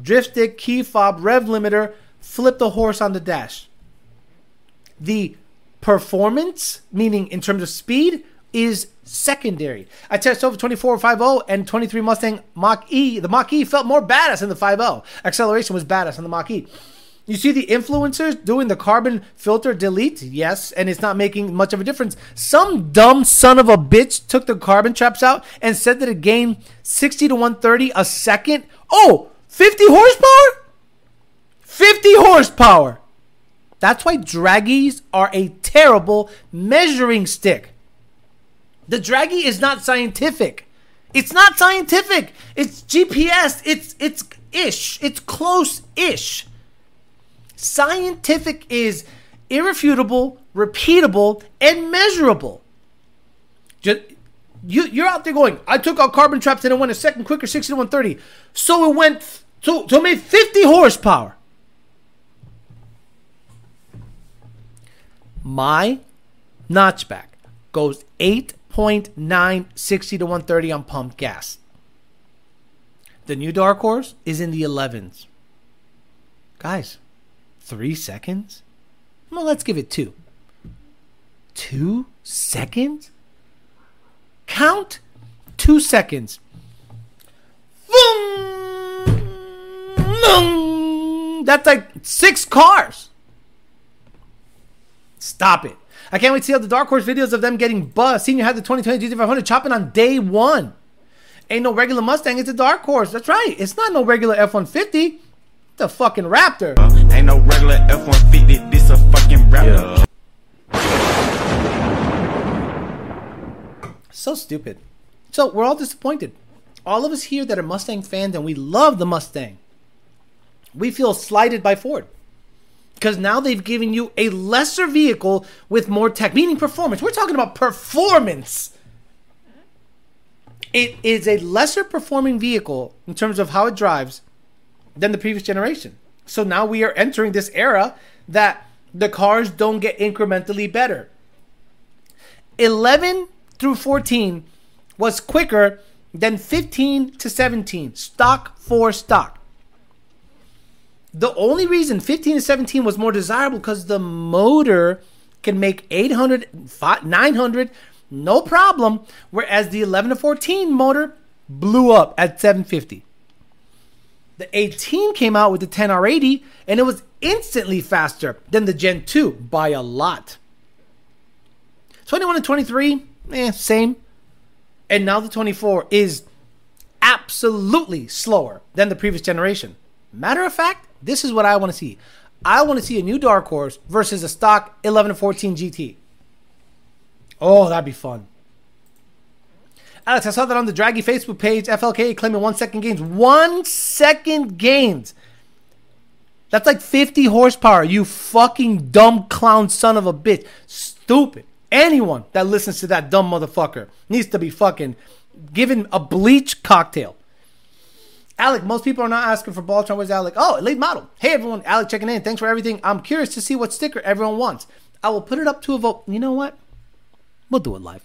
drift stick, key fob, rev limiter, flip the horse on the dash. The performance, meaning in terms of speed, is secondary. I tested over 2450 and 23 Mustang Mach E. The Mach E felt more badass than the 50. Acceleration was badass on the Mach E. You see the influencers doing the carbon filter delete? Yes, and it's not making much of a difference. Some dumb son of a bitch took the carbon traps out and said that it gained 60 to 130 a second. Oh, 50 horsepower? 50 horsepower. That's why draggies are a terrible measuring stick. The draggy is not scientific. It's not scientific. It's GPS. It's it's ish. It's close ish. Scientific is irrefutable, repeatable, and measurable. Just, you, you're out there going, I took out carbon traps and it went a second quicker, 60 to 130. So it went, so it made 50 horsepower. My notchback goes 8.9, 60 to 130 on pump gas. The new Dark Horse is in the 11s. Guys, three seconds? Well, let's give it two. Two seconds? Count two seconds. Vroom. That's like six cars. Stop it. I can't wait to see all the Dark Horse videos of them getting buzzed. Senior had the 2020 GT500 chopping on day one. Ain't no regular Mustang, it's a Dark Horse. That's right. It's not no regular F 150. It's a fucking Raptor. Ain't no regular F 150, this a fucking raptor. So stupid. So we're all disappointed. All of us here that are Mustang fans and we love the Mustang, we feel slighted by Ford. Because now they've given you a lesser vehicle with more tech, meaning performance. We're talking about performance. It is a lesser performing vehicle in terms of how it drives than the previous generation. So now we are entering this era that the cars don't get incrementally better. 11 through 14 was quicker than 15 to 17, stock for stock. The only reason 15 to 17 was more desirable because the motor can make 800, 900, no problem, whereas the 11 to 14 motor blew up at 750. The 18 came out with the 10R80 and it was instantly faster than the Gen 2 by a lot. 21 and 23, eh, same. And now the 24 is absolutely slower than the previous generation. Matter of fact, this is what I want to see. I want to see a new Dark Horse versus a stock 11 to 14 GT. Oh, that'd be fun. Alex, I saw that on the Draggy Facebook page. FLK claiming one second gains. One second gains. That's like 50 horsepower. You fucking dumb clown son of a bitch. Stupid. Anyone that listens to that dumb motherfucker needs to be fucking given a bleach cocktail. Alec, most people are not asking for Baltron. Where's Alec? Oh, late model. Hey everyone, Alec checking in. Thanks for everything. I'm curious to see what sticker everyone wants. I will put it up to a vote. You know what? We'll do it live.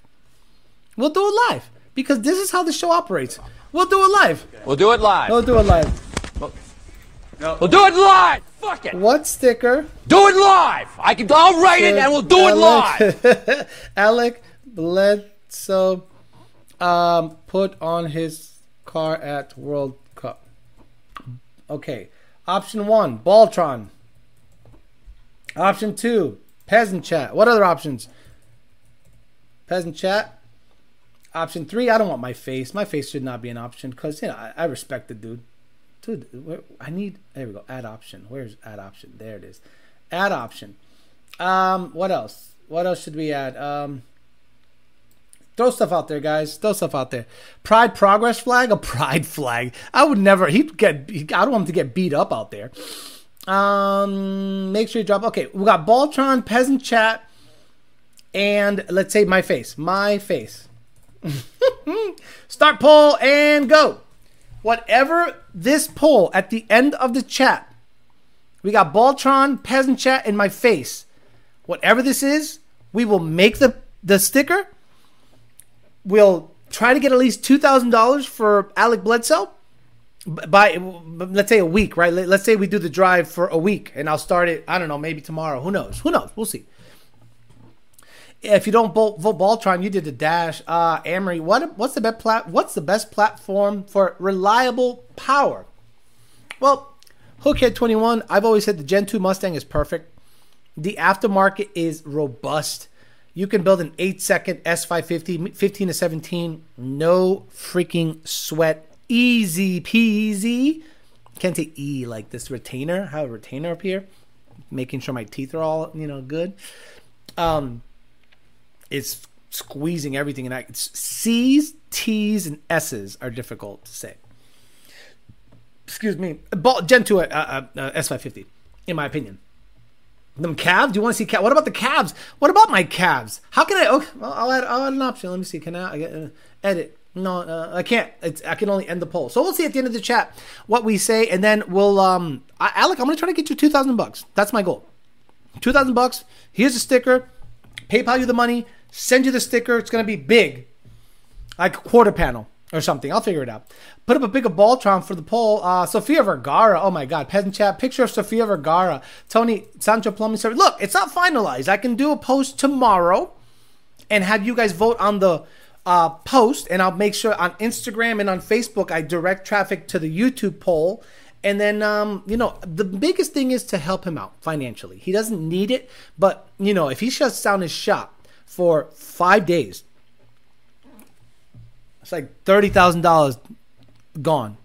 We'll do it live because this is how the show operates. We'll do it live. We'll do it live. We'll do it live. We'll do it live. Fuck it. What sticker? Do it live. I can. I'll write it and we'll do it live. Alec, Alec Bledsoe um, put on his car at World. Okay. Option one, Baltron. Option two, Peasant Chat. What other options? Peasant Chat. Option three, I don't want my face. My face should not be an option because you know I, I respect the dude. Dude, where, I need. There we go. Add option. Where's add option? There it is. Add option. Um, what else? What else should we add? Um, throw stuff out there, guys. Throw stuff out there. Pride progress flag. A pride flag. I would never. He'd get. I don't want him to get beat up out there. Um, make sure you drop. Okay, we got Baltron, peasant chat, and let's say my face. My face. Start poll and go. Whatever this poll at the end of the chat, we got Baltron, Peasant Chat, and my face. Whatever this is, we will make the, the sticker. We'll try to get at least $2,000 for Alec Bledsoe by, let's say, a week, right? Let's say we do the drive for a week and I'll start it, I don't know, maybe tomorrow. Who knows? Who knows? We'll see if you don't vote, vote Baltron, you did the dash. Uh, Amory, what what's the best plat? What's the best platform for reliable power? Well, Hookhead twenty one. I've always said the Gen two Mustang is perfect. The aftermarket is robust. You can build an eight second S five fifty, 15 to seventeen, no freaking sweat, easy peasy. Can't say E like this retainer. how a retainer up here. making sure my teeth are all you know good. Um, it's squeezing everything, and I C's, T's, and S's are difficult to say. Excuse me, Gen two uh, uh, uh, S five fifty, in my opinion. Them calves? Do you want to see calves? What about the calves? What about my calves? How can I? Okay, well, I'll add. I'll add an option. Let me see. Can I, uh, edit? No, uh, I can't. It's, I can only end the poll. So we'll see at the end of the chat what we say, and then we'll. Um, I, Alec, I'm gonna try to get you two thousand bucks. That's my goal. Two thousand bucks. Here's a sticker. PayPal you the money. Send you the sticker. It's gonna be big, like quarter panel or something. I'll figure it out. Put up a big Baltron for the poll. Uh, Sofia Vergara. Oh my God. Peasant chat. Picture of Sofia Vergara. Tony Sancho Plumbing Service. Look, it's not finalized. I can do a post tomorrow and have you guys vote on the uh, post. And I'll make sure on Instagram and on Facebook I direct traffic to the YouTube poll. And then, um, you know, the biggest thing is to help him out financially. He doesn't need it, but, you know, if he shuts down his shop for five days, it's like thirty thousand dollars gone.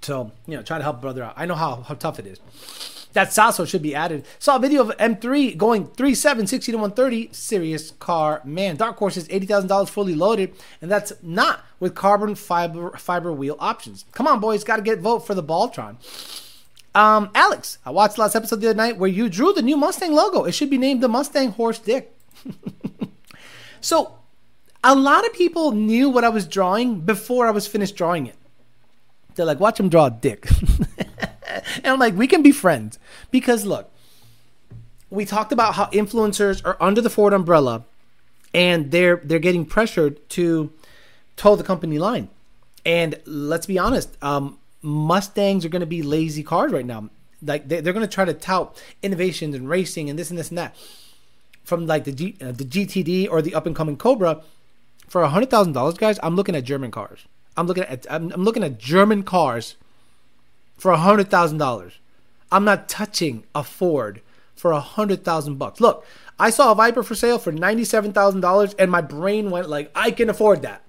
So you know, try to help brother out. I know how, how tough it is. That Sasso should be added. Saw a video of M3 going 3.7, 60 to 130. Serious car, man. Dark Horse is eighty thousand dollars fully loaded, and that's not with carbon fiber fiber wheel options. Come on, boys, got to get vote for the Baltron. Um, Alex, I watched the last episode the other night where you drew the new Mustang logo. It should be named the Mustang Horse Dick. so a lot of people knew what I was drawing before I was finished drawing it. They're like, watch him draw a dick. and I'm like, we can be friends. Because look, we talked about how influencers are under the Ford umbrella and they're they're getting pressured to toe the company line. And let's be honest, um, Mustangs are going to be lazy cars right now. Like they, are going to try to tout innovations and racing and this and this and that from like the G, uh, the GTD or the up and coming Cobra for a hundred thousand dollars, guys, I'm looking at German cars. I'm looking at I'm, I'm looking at German cars for a hundred thousand dollars. I'm not touching a Ford for a hundred thousand bucks. Look, I saw a Viper for sale for ninety-seven thousand dollars, and my brain went like, I can afford that.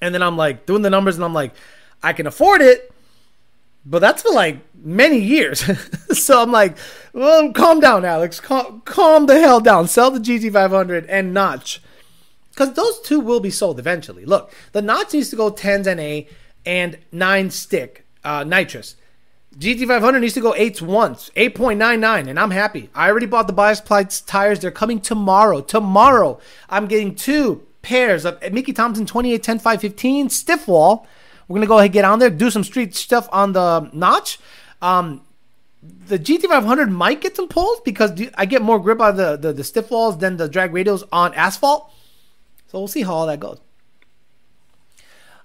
And then I'm like doing the numbers, and I'm like, I can afford it, but that's for like many years. so I'm like, well, calm down, Alex. Calm, calm the hell down. Sell the GT500 and notch because those two will be sold eventually. Look, the Notch needs to go 10s NA and 9 stick uh, nitrous. GT500 needs to go 8s once, 8.99, and I'm happy. I already bought the bias plies tires. They're coming tomorrow. Tomorrow, I'm getting two pairs of Mickey Thompson 28 10 5 15 stiff wall. We're going to go ahead and get on there, do some street stuff on the notch. Um, the GT500 might get some pulls because I get more grip out of the, the, the stiff walls than the drag radials on asphalt. So we'll see how all that goes.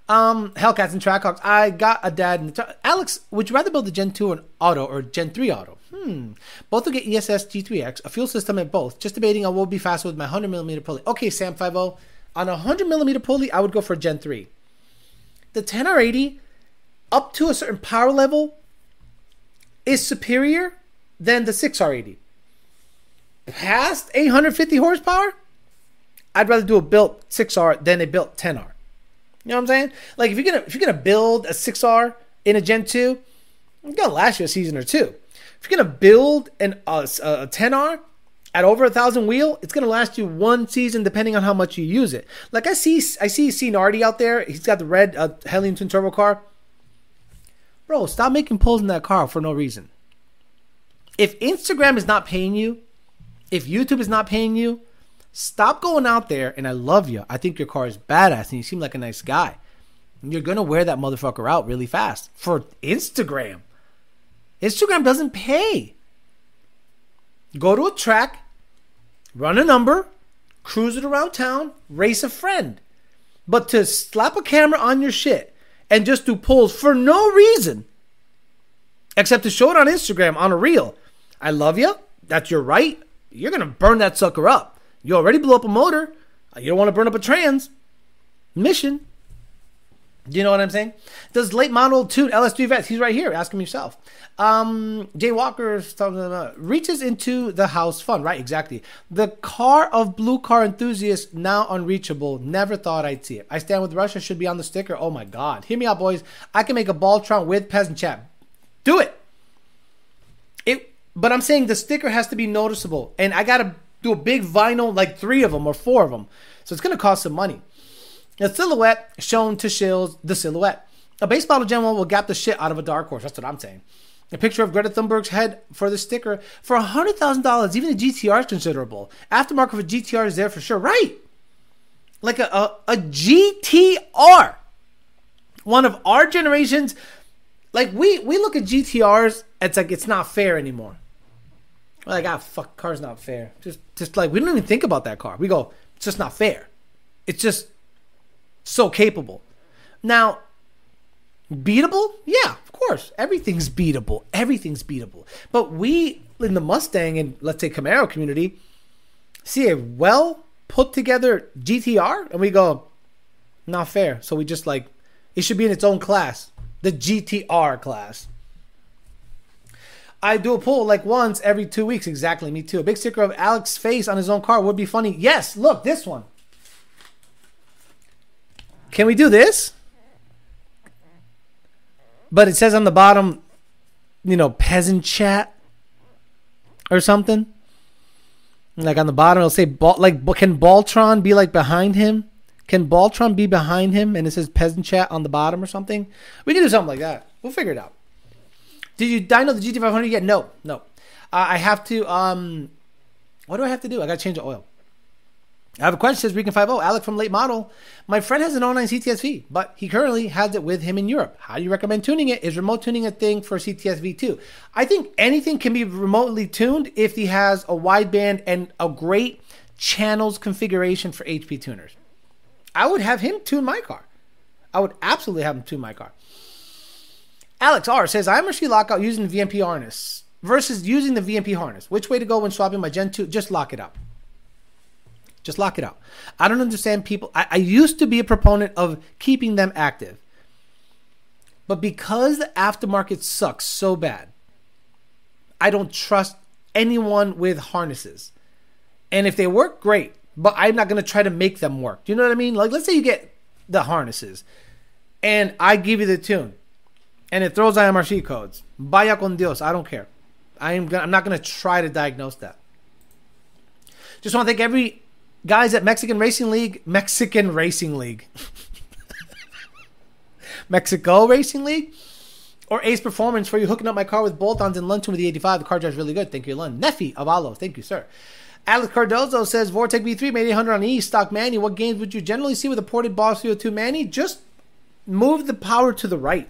Um, Hellcats and Trackhawks. I got a dad. In the tra- Alex, would you rather build a Gen 2 an auto or Gen 3 auto? Hmm. Both will get ESS G3X, a fuel system at both. Just debating what will be faster with my 100mm pulley. Okay, Sam 50. On a 100mm pulley, I would go for Gen 3. The 10R80, up to a certain power level, is superior than the 6R80. Past 850 horsepower, I'd rather do a built 6R than a built 10R. You know what I'm saying? Like if you're gonna if you're gonna build a 6R in a Gen 2, it's gonna last you a season or two. If you're gonna build an a, a 10R at over a thousand wheel, it's gonna last you one season depending on how much you use it. Like I see I see C Nardi out there. He's got the red uh, Helium twin turbo car. Bro, stop making pulls in that car for no reason. If Instagram is not paying you, if YouTube is not paying you, Stop going out there, and I love you. I think your car is badass, and you seem like a nice guy. You're gonna wear that motherfucker out really fast for Instagram. Instagram doesn't pay. Go to a track, run a number, cruise it around town, race a friend. But to slap a camera on your shit and just do pulls for no reason, except to show it on Instagram on a reel. I love you. That's your right. You're gonna burn that sucker up. You already blew up a motor. You don't want to burn up a trans mission. Do you know what I'm saying? Does late model tune LS3 vets? He's right here. Ask him yourself. Um, Jay Walker reaches into the house fun. Right, exactly. The car of blue car enthusiasts now unreachable. Never thought I'd see it. I stand with Russia should be on the sticker. Oh my God. Hear me out, boys. I can make a Baltron with peasant chat. Do it. It But I'm saying the sticker has to be noticeable, and I gotta do a big vinyl, like three of them or four of them. So it's gonna cost some money. The silhouette shown to shills the silhouette. A base Gen 1 will gap the shit out of a dark horse. That's what I'm saying. A picture of Greta Thunberg's head for the sticker for $100,000. Even the GTR is considerable. Aftermarket for GTR is there for sure. Right. Like a, a, a GTR. One of our generations. Like we, we look at GTRs, it's like it's not fair anymore. Like, ah, fuck, car's not fair. Just, just like, we don't even think about that car. We go, it's just not fair. It's just so capable. Now, beatable? Yeah, of course. Everything's beatable. Everything's beatable. But we in the Mustang and let's say Camaro community see a well put together GTR and we go, not fair. So we just like it should be in its own class, the GTR class. I do a poll like once every two weeks. Exactly, me too. A big sticker of Alex's face on his own car would be funny. Yes, look, this one. Can we do this? But it says on the bottom, you know, peasant chat or something. Like on the bottom, it'll say, like, can Baltron be like behind him? Can Baltron be behind him? And it says peasant chat on the bottom or something. We can do something like that. We'll figure it out. Did you dyno the GT500 yet? No, no. Uh, I have to. Um, what do I have to do? I got to change the oil. I have a question. Says Recon 50. Alec from Late Model. My friend has an 09 CTSV, but he currently has it with him in Europe. How do you recommend tuning it? Is remote tuning a thing for CTSV too? I think anything can be remotely tuned if he has a wideband and a great channels configuration for HP tuners. I would have him tune my car. I would absolutely have him tune my car. Alex R says I'm actually lockout using the VMP harness versus using the VMP harness. Which way to go when swapping my Gen 2? Just lock it up. Just lock it up. I don't understand people. I, I used to be a proponent of keeping them active. But because the aftermarket sucks so bad, I don't trust anyone with harnesses. And if they work, great. But I'm not going to try to make them work. Do you know what I mean? Like, let's say you get the harnesses and I give you the tune and it throws IMRC codes. Vaya con Dios. I don't care. I'm, gonna, I'm not going to try to diagnose that. Just want to thank every guys at Mexican Racing League, Mexican Racing League, Mexico Racing League, or Ace Performance for you hooking up my car with bolt-ons and luncheon with the 85. The car drives really good. Thank you, Lund. Neffy Avalo. Thank you, sir. Alex Cardozo says Vortech V3 made 800 on E stock Manny. What gains would you generally see with a ported Boss 302 Manny? Just move the power to the right.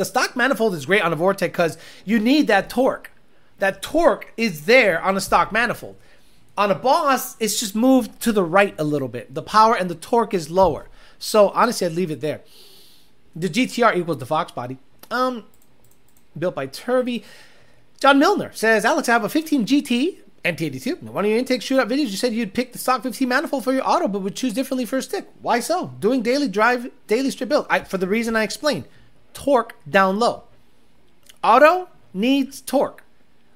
The stock manifold is great on a Vortech because you need that torque. That torque is there on a stock manifold. On a Boss, it's just moved to the right a little bit. The power and the torque is lower. So honestly, I'd leave it there. The GTR equals the Fox body. Um, built by Turvey. John Milner says, Alex, I have a 15 GT MT82. One of your intake shootout videos, you said you'd pick the stock 15 manifold for your auto, but would choose differently for a stick. Why so? Doing daily drive, daily strip build. I, for the reason I explained. Torque down low. Auto needs torque,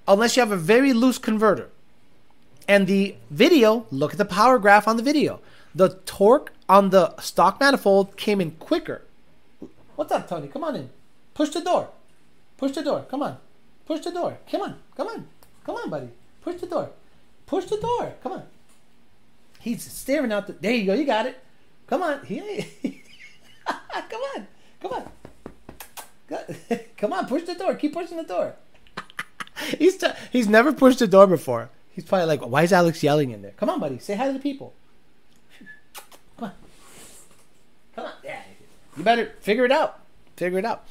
unless you have a very loose converter. And the video, look at the power graph on the video. The torque on the stock manifold came in quicker. What's up, Tony? Come on in. Push the door. Push the door. Come on. Push the door. Come on. Come on. Come on, buddy. Push the door. Push the door. Come on. He's staring out the. There you go. You got it. Come on. He, come on. Come on. Come on. Push the door. Keep pushing the door. he's t- he's never pushed the door before. He's probably like, why is Alex yelling in there? Come on, buddy. Say hi to the people. Come on. Come on. Yeah. You better figure it out. Figure it out.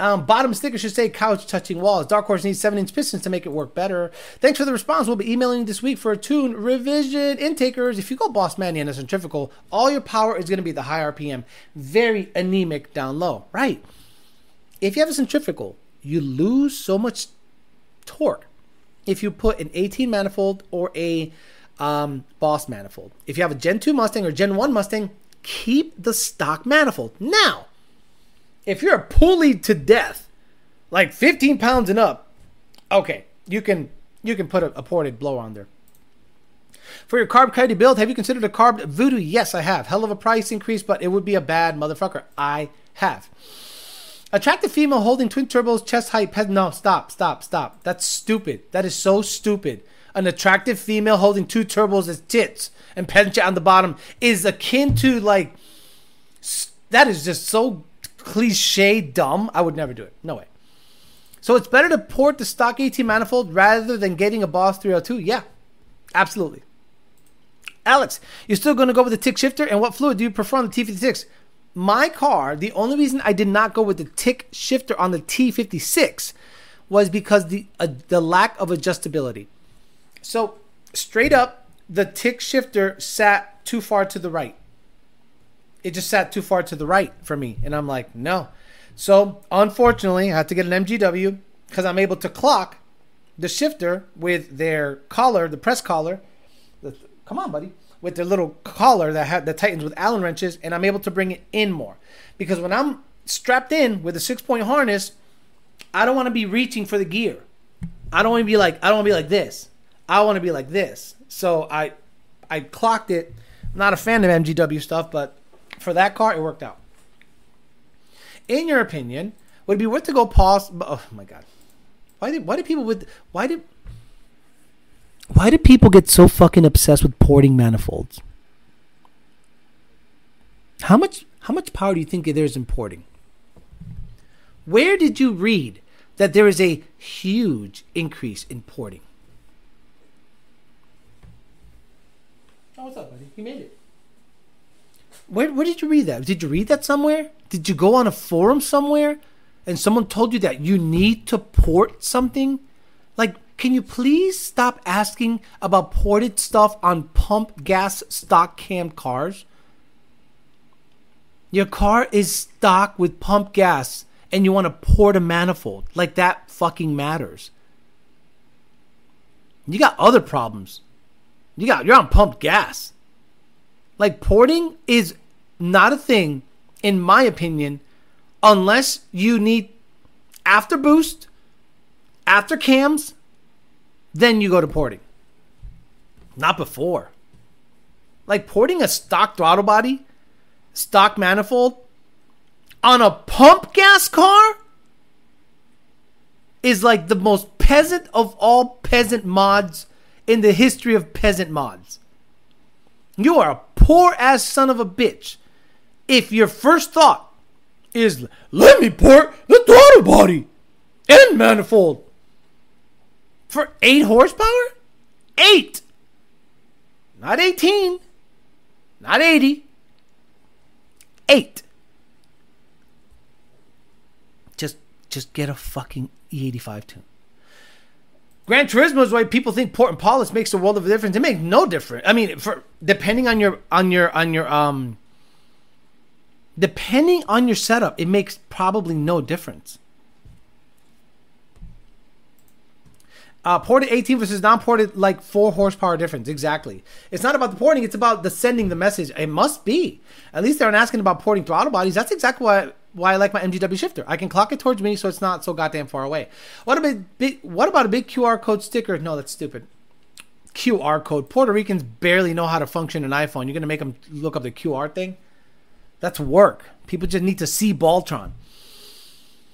Um, bottom sticker should say couch touching walls. Dark Horse needs 7 inch pistons to make it work better. Thanks for the response. We'll be emailing this week for a tune revision. Intakers, if you go Boss Manny and a centrifugal, all your power is going to be the high RPM. Very anemic down low. Right. If you have a centrifugal, you lose so much torque if you put an 18 manifold or a um, Boss manifold. If you have a Gen 2 Mustang or Gen 1 Mustang, keep the stock manifold. Now, if you're pulley to death, like 15 pounds and up, okay, you can you can put a, a ported blower on there. For your carb coyote build, have you considered a carb voodoo? Yes, I have. Hell of a price increase, but it would be a bad motherfucker. I have. Attractive female holding twin turbos, chest height. Pe- no, stop, stop, stop. That's stupid. That is so stupid. An attractive female holding two turbos as tits and pedant on the bottom is akin to like. That is just so cliche dumb. I would never do it. No way. So it's better to port the stock AT manifold rather than getting a Boss 302. Yeah, absolutely. Alex, you're still going to go with the tick shifter? And what fluid do you prefer on the T56? My car, the only reason I did not go with the tick shifter on the T56 was because the uh, the lack of adjustability. So straight up, the tick shifter sat too far to the right. It just sat too far to the right for me, and I'm like, no. So unfortunately, I had to get an MGW because I'm able to clock the shifter with their collar, the press collar. Come on, buddy, with their little collar that had that tightens with Allen wrenches, and I'm able to bring it in more because when I'm strapped in with a six point harness, I don't want to be reaching for the gear. I don't want to be like I don't want to be like this. I want to be like this. So I I clocked it. I'm not a fan of MGW stuff, but for that car, it worked out. In your opinion, would it be worth to go pause? Oh my god, why did why did people with why did why do people get so fucking obsessed with porting manifolds? How much how much power do you think there is in porting? Where did you read that there is a huge increase in porting? Oh, what's up, buddy? You made it. Where, where did you read that? Did you read that somewhere? Did you go on a forum somewhere and someone told you that you need to port something? Can you please stop asking about ported stuff on pump gas stock cam cars? Your car is stock with pump gas and you want to port a manifold. Like, that fucking matters. You got other problems. You got you're on pump gas. Like porting is not a thing, in my opinion, unless you need after boost, after cams, then you go to porting. Not before. Like porting a stock throttle body, stock manifold on a pump gas car is like the most peasant of all peasant mods in the history of peasant mods. You are a poor ass son of a bitch if your first thought is let me port the throttle body and manifold for 8 horsepower? 8. Not 18. Not 80. 8. Just just get a fucking E85 tune. Gran Turismo is why people think Port and polish makes a world of a difference. It makes no difference. I mean, for depending on your on your on your um depending on your setup, it makes probably no difference. Uh, ported 18 versus non-ported, like four horsepower difference. Exactly. It's not about the porting; it's about the sending the message. It must be. At least they're not asking about porting throttle bodies. That's exactly why why I like my MGW shifter. I can clock it towards me, so it's not so goddamn far away. What about big? What about a big QR code sticker? No, that's stupid. QR code. Puerto Ricans barely know how to function an iPhone. You're gonna make them look up the QR thing. That's work. People just need to see Baltron.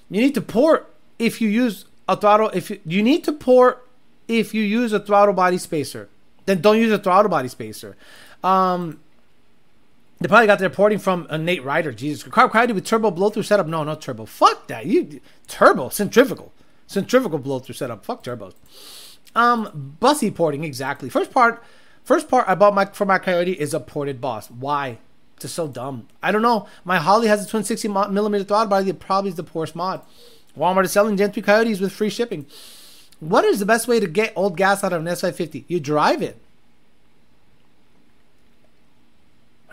You need to port if you use a throttle. If you, you need to port if you use a throttle body spacer, then don't use a throttle body spacer. Um, they probably got their porting from a Nate Ryder. Jesus, car quality with turbo blow through setup. No, no turbo. Fuck that. You turbo centrifugal, centrifugal blow through setup. Fuck turbos. Um, bussy porting exactly. First part, first part I bought my for my Coyote is a ported boss. Why? Just so dumb. I don't know. My Holley has a twin 60 millimeter throttle body. It probably is the poorest mod. Walmart is selling Gen 3 Coyotes with free shipping. What is the best way to get old gas out of an S550? You drive it.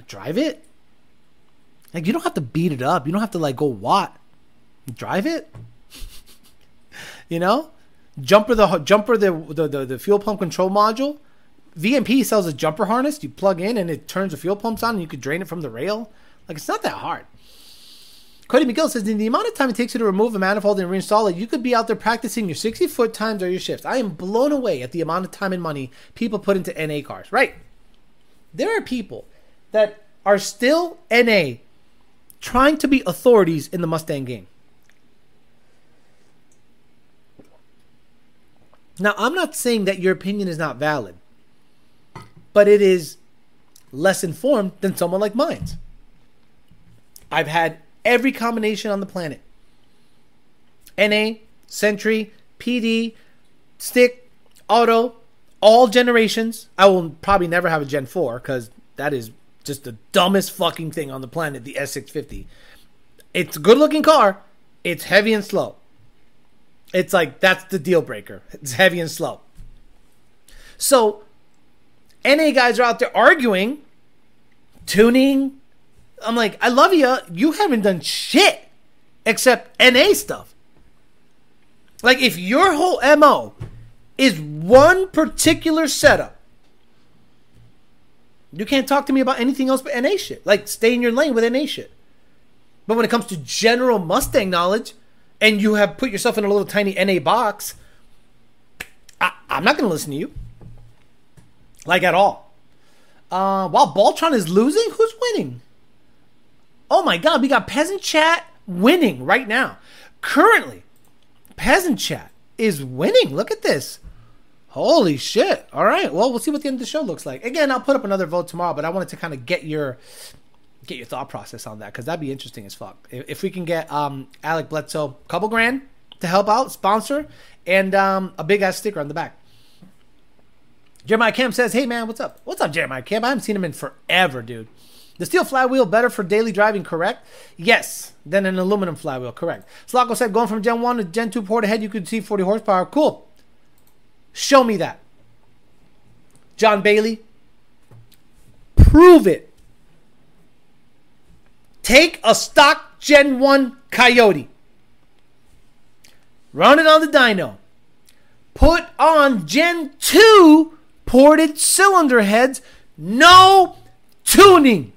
Drive it. Like you don't have to beat it up. You don't have to like go watt. Drive it. you know, jumper the jumper the, the the the fuel pump control module. VMP sells a jumper harness. You plug in and it turns the fuel pumps on, and you could drain it from the rail. Like it's not that hard. Cody McGill says, in the amount of time it takes you to remove a manifold and reinstall it, you could be out there practicing your 60 foot times or your shifts. I am blown away at the amount of time and money people put into NA cars. Right. There are people that are still NA trying to be authorities in the Mustang game. Now, I'm not saying that your opinion is not valid, but it is less informed than someone like mine. I've had every combination on the planet NA, Sentry, PD, Stick, Auto, all generations. I will probably never have a Gen 4 because that is just the dumbest fucking thing on the planet, the S650. It's a good looking car, it's heavy and slow. It's like that's the deal breaker. It's heavy and slow. So, NA guys are out there arguing, tuning. I'm like, I love you. You haven't done shit except NA stuff. Like, if your whole MO is one particular setup, you can't talk to me about anything else but NA shit. Like, stay in your lane with NA shit. But when it comes to general Mustang knowledge, and you have put yourself in a little tiny NA box, I, am not going to listen to you. Like, at all. Uh, while Baltron is losing, who's winning? Oh my God, we got Peasant Chat winning right now. Currently, Peasant Chat is winning. Look at this. Holy shit. All right. Well, we'll see what the end of the show looks like. Again, I'll put up another vote tomorrow, but I wanted to kind of get your get your thought process on that because that'd be interesting as fuck. If, if we can get um, Alec Bledsoe a couple grand to help out, sponsor, and um, a big ass sticker on the back. Jeremiah Cam says, "Hey man, what's up? What's up, Jeremiah Cam? I haven't seen him in forever, dude. The steel flywheel better for daily driving, correct? Yes, than an aluminum flywheel, correct. Slocko said, going from Gen 1 to Gen 2 port ahead, you could see 40 horsepower. Cool. Show me that. John Bailey, prove it. Take a stock Gen 1 Coyote, run it on the dyno, put on Gen 2 ported cylinder heads, no tuning.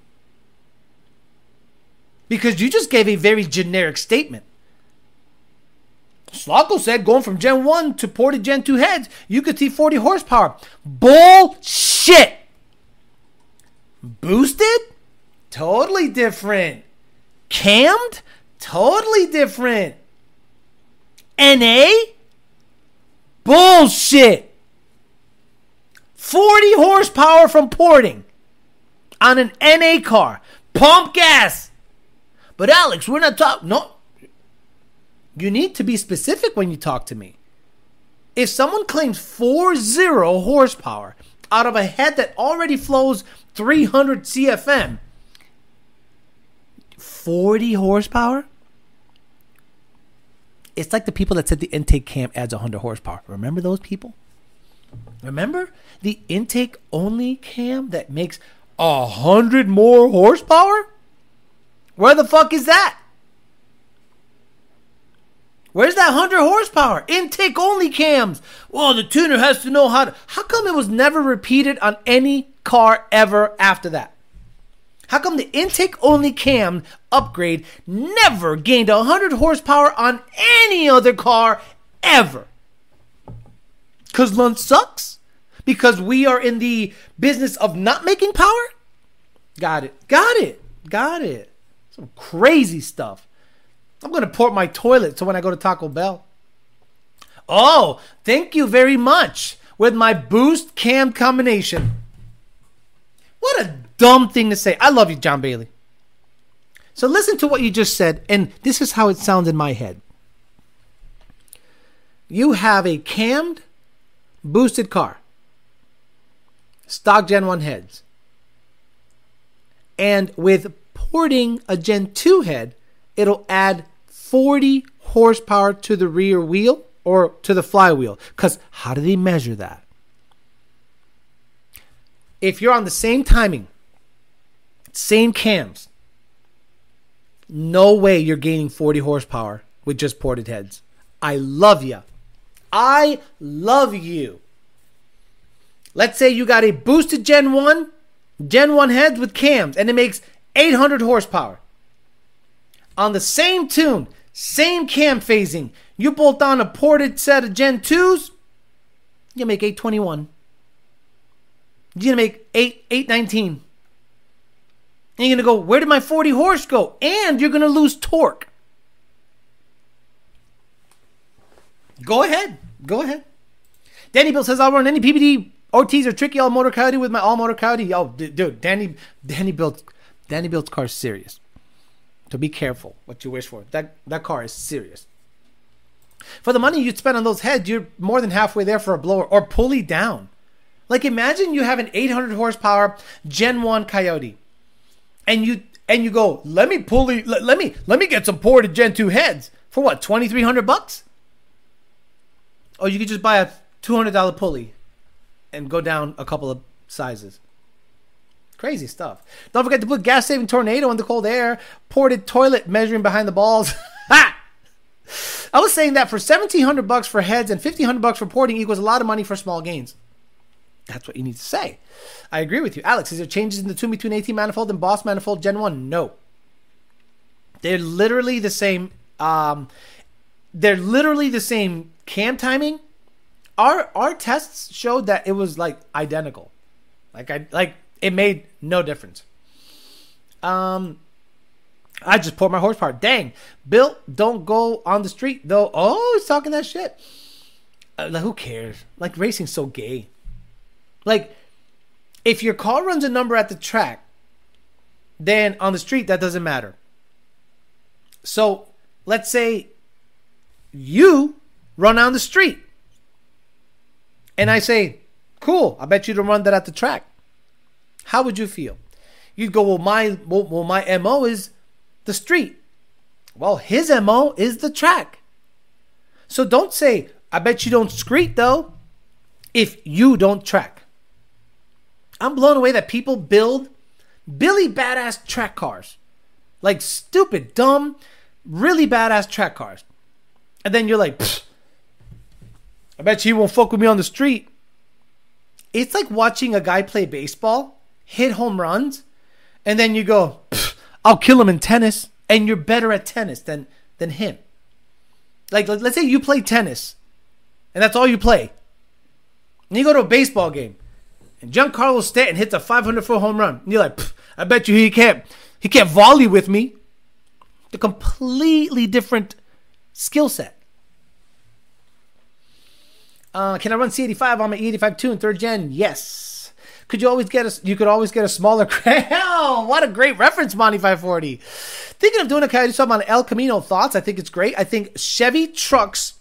Because you just gave a very generic statement. Slocko said going from Gen 1 to ported Gen 2 heads, you could see 40 horsepower. Bullshit! Boosted? Totally different. Cammed? Totally different. NA? Bullshit! 40 horsepower from porting on an NA car. Pump gas. But Alex, we're not talking. No. You need to be specific when you talk to me. If someone claims 40 horsepower out of a head that already flows 300 CFM, 40 horsepower? It's like the people that said the intake cam adds 100 horsepower. Remember those people? Remember the intake only cam that makes a hundred more horsepower? Where the fuck is that? Where's that 100 horsepower? Intake only cams. Well, the tuner has to know how to. How come it was never repeated on any car ever after that? How come the intake only cam upgrade never gained 100 horsepower on any other car ever? Because Lund sucks? Because we are in the business of not making power? Got it. Got it. Got it. Some crazy stuff. I'm going to port my toilet so when I go to Taco Bell. Oh, thank you very much with my boost cam combination. What a dumb thing to say. I love you, John Bailey. So listen to what you just said, and this is how it sounds in my head. You have a cammed, boosted car, stock Gen 1 heads, and with porting a Gen 2 head, it'll add 40 horsepower to the rear wheel or to the flywheel. Because how do they measure that? If you're on the same timing, same cams, no way you're gaining 40 horsepower with just ported heads. I love you. I love you. Let's say you got a boosted Gen 1, Gen 1 heads with cams, and it makes 800 horsepower. On the same tune, same cam phasing, you bolt on a ported set of Gen 2s, you make 821. You're gonna make 8 819. And you're gonna go, where did my 40 horse go? And you're gonna lose torque. Go ahead. Go ahead. Danny Bill says I'll run any PBD Ortiz or tricky all motor coyote with my all motor coyote. Oh, dude, Danny, Danny built, Danny built's car is serious. So be careful what you wish for. That that car is serious. For the money you'd spend on those heads, you're more than halfway there for a blower or pulley down. Like imagine you have an 800 horsepower Gen 1 Coyote, and you and you go, let me pulley, let, let me let me get some ported Gen 2 heads for what 2,300 bucks. Or you could just buy a $200 pulley and go down a couple of sizes. Crazy stuff. Don't forget to put gas saving tornado in the cold air, ported toilet measuring behind the balls. I was saying that for 1700 bucks for heads and 1500 bucks for porting equals a lot of money for small gains. That's what you need to say. I agree with you. Alex, is there changes in the tune between 18 manifold and Boss manifold Gen 1? No. They're literally the same um they're literally the same cam timing. Our our tests showed that it was like identical. Like I like it made no difference. Um I just poured my horsepower. Dang. Bill, don't go on the street though. Oh, he's talking that shit. Uh, like, who cares? Like racing's so gay. Like, if your car runs a number at the track, then on the street that doesn't matter. So let's say you run on the street. And I say, cool, I bet you don't run that at the track. How would you feel? You'd go, well, my well, well my MO is the street. Well, his MO is the track. So don't say, I bet you don't screet though, if you don't track. I'm blown away that people build Billy badass track cars. Like stupid, dumb, really badass track cars. And then you're like, I bet you he won't fuck with me on the street. It's like watching a guy play baseball, hit home runs, and then you go, I'll kill him in tennis, and you're better at tennis than than him. Like let- let's say you play tennis, and that's all you play. And you go to a baseball game, and Giancarlo Stanton hits a 500 foot home run. And you're like, I bet you he can't he can't volley with me. The completely different skill set. Uh, can I run C85 on my E85 2 in third gen? Yes. Could you always get a you could always get a smaller Hell, what a great reference, Monty 540. Thinking of doing a coyote sub on El Camino thoughts. I think it's great. I think Chevy trucks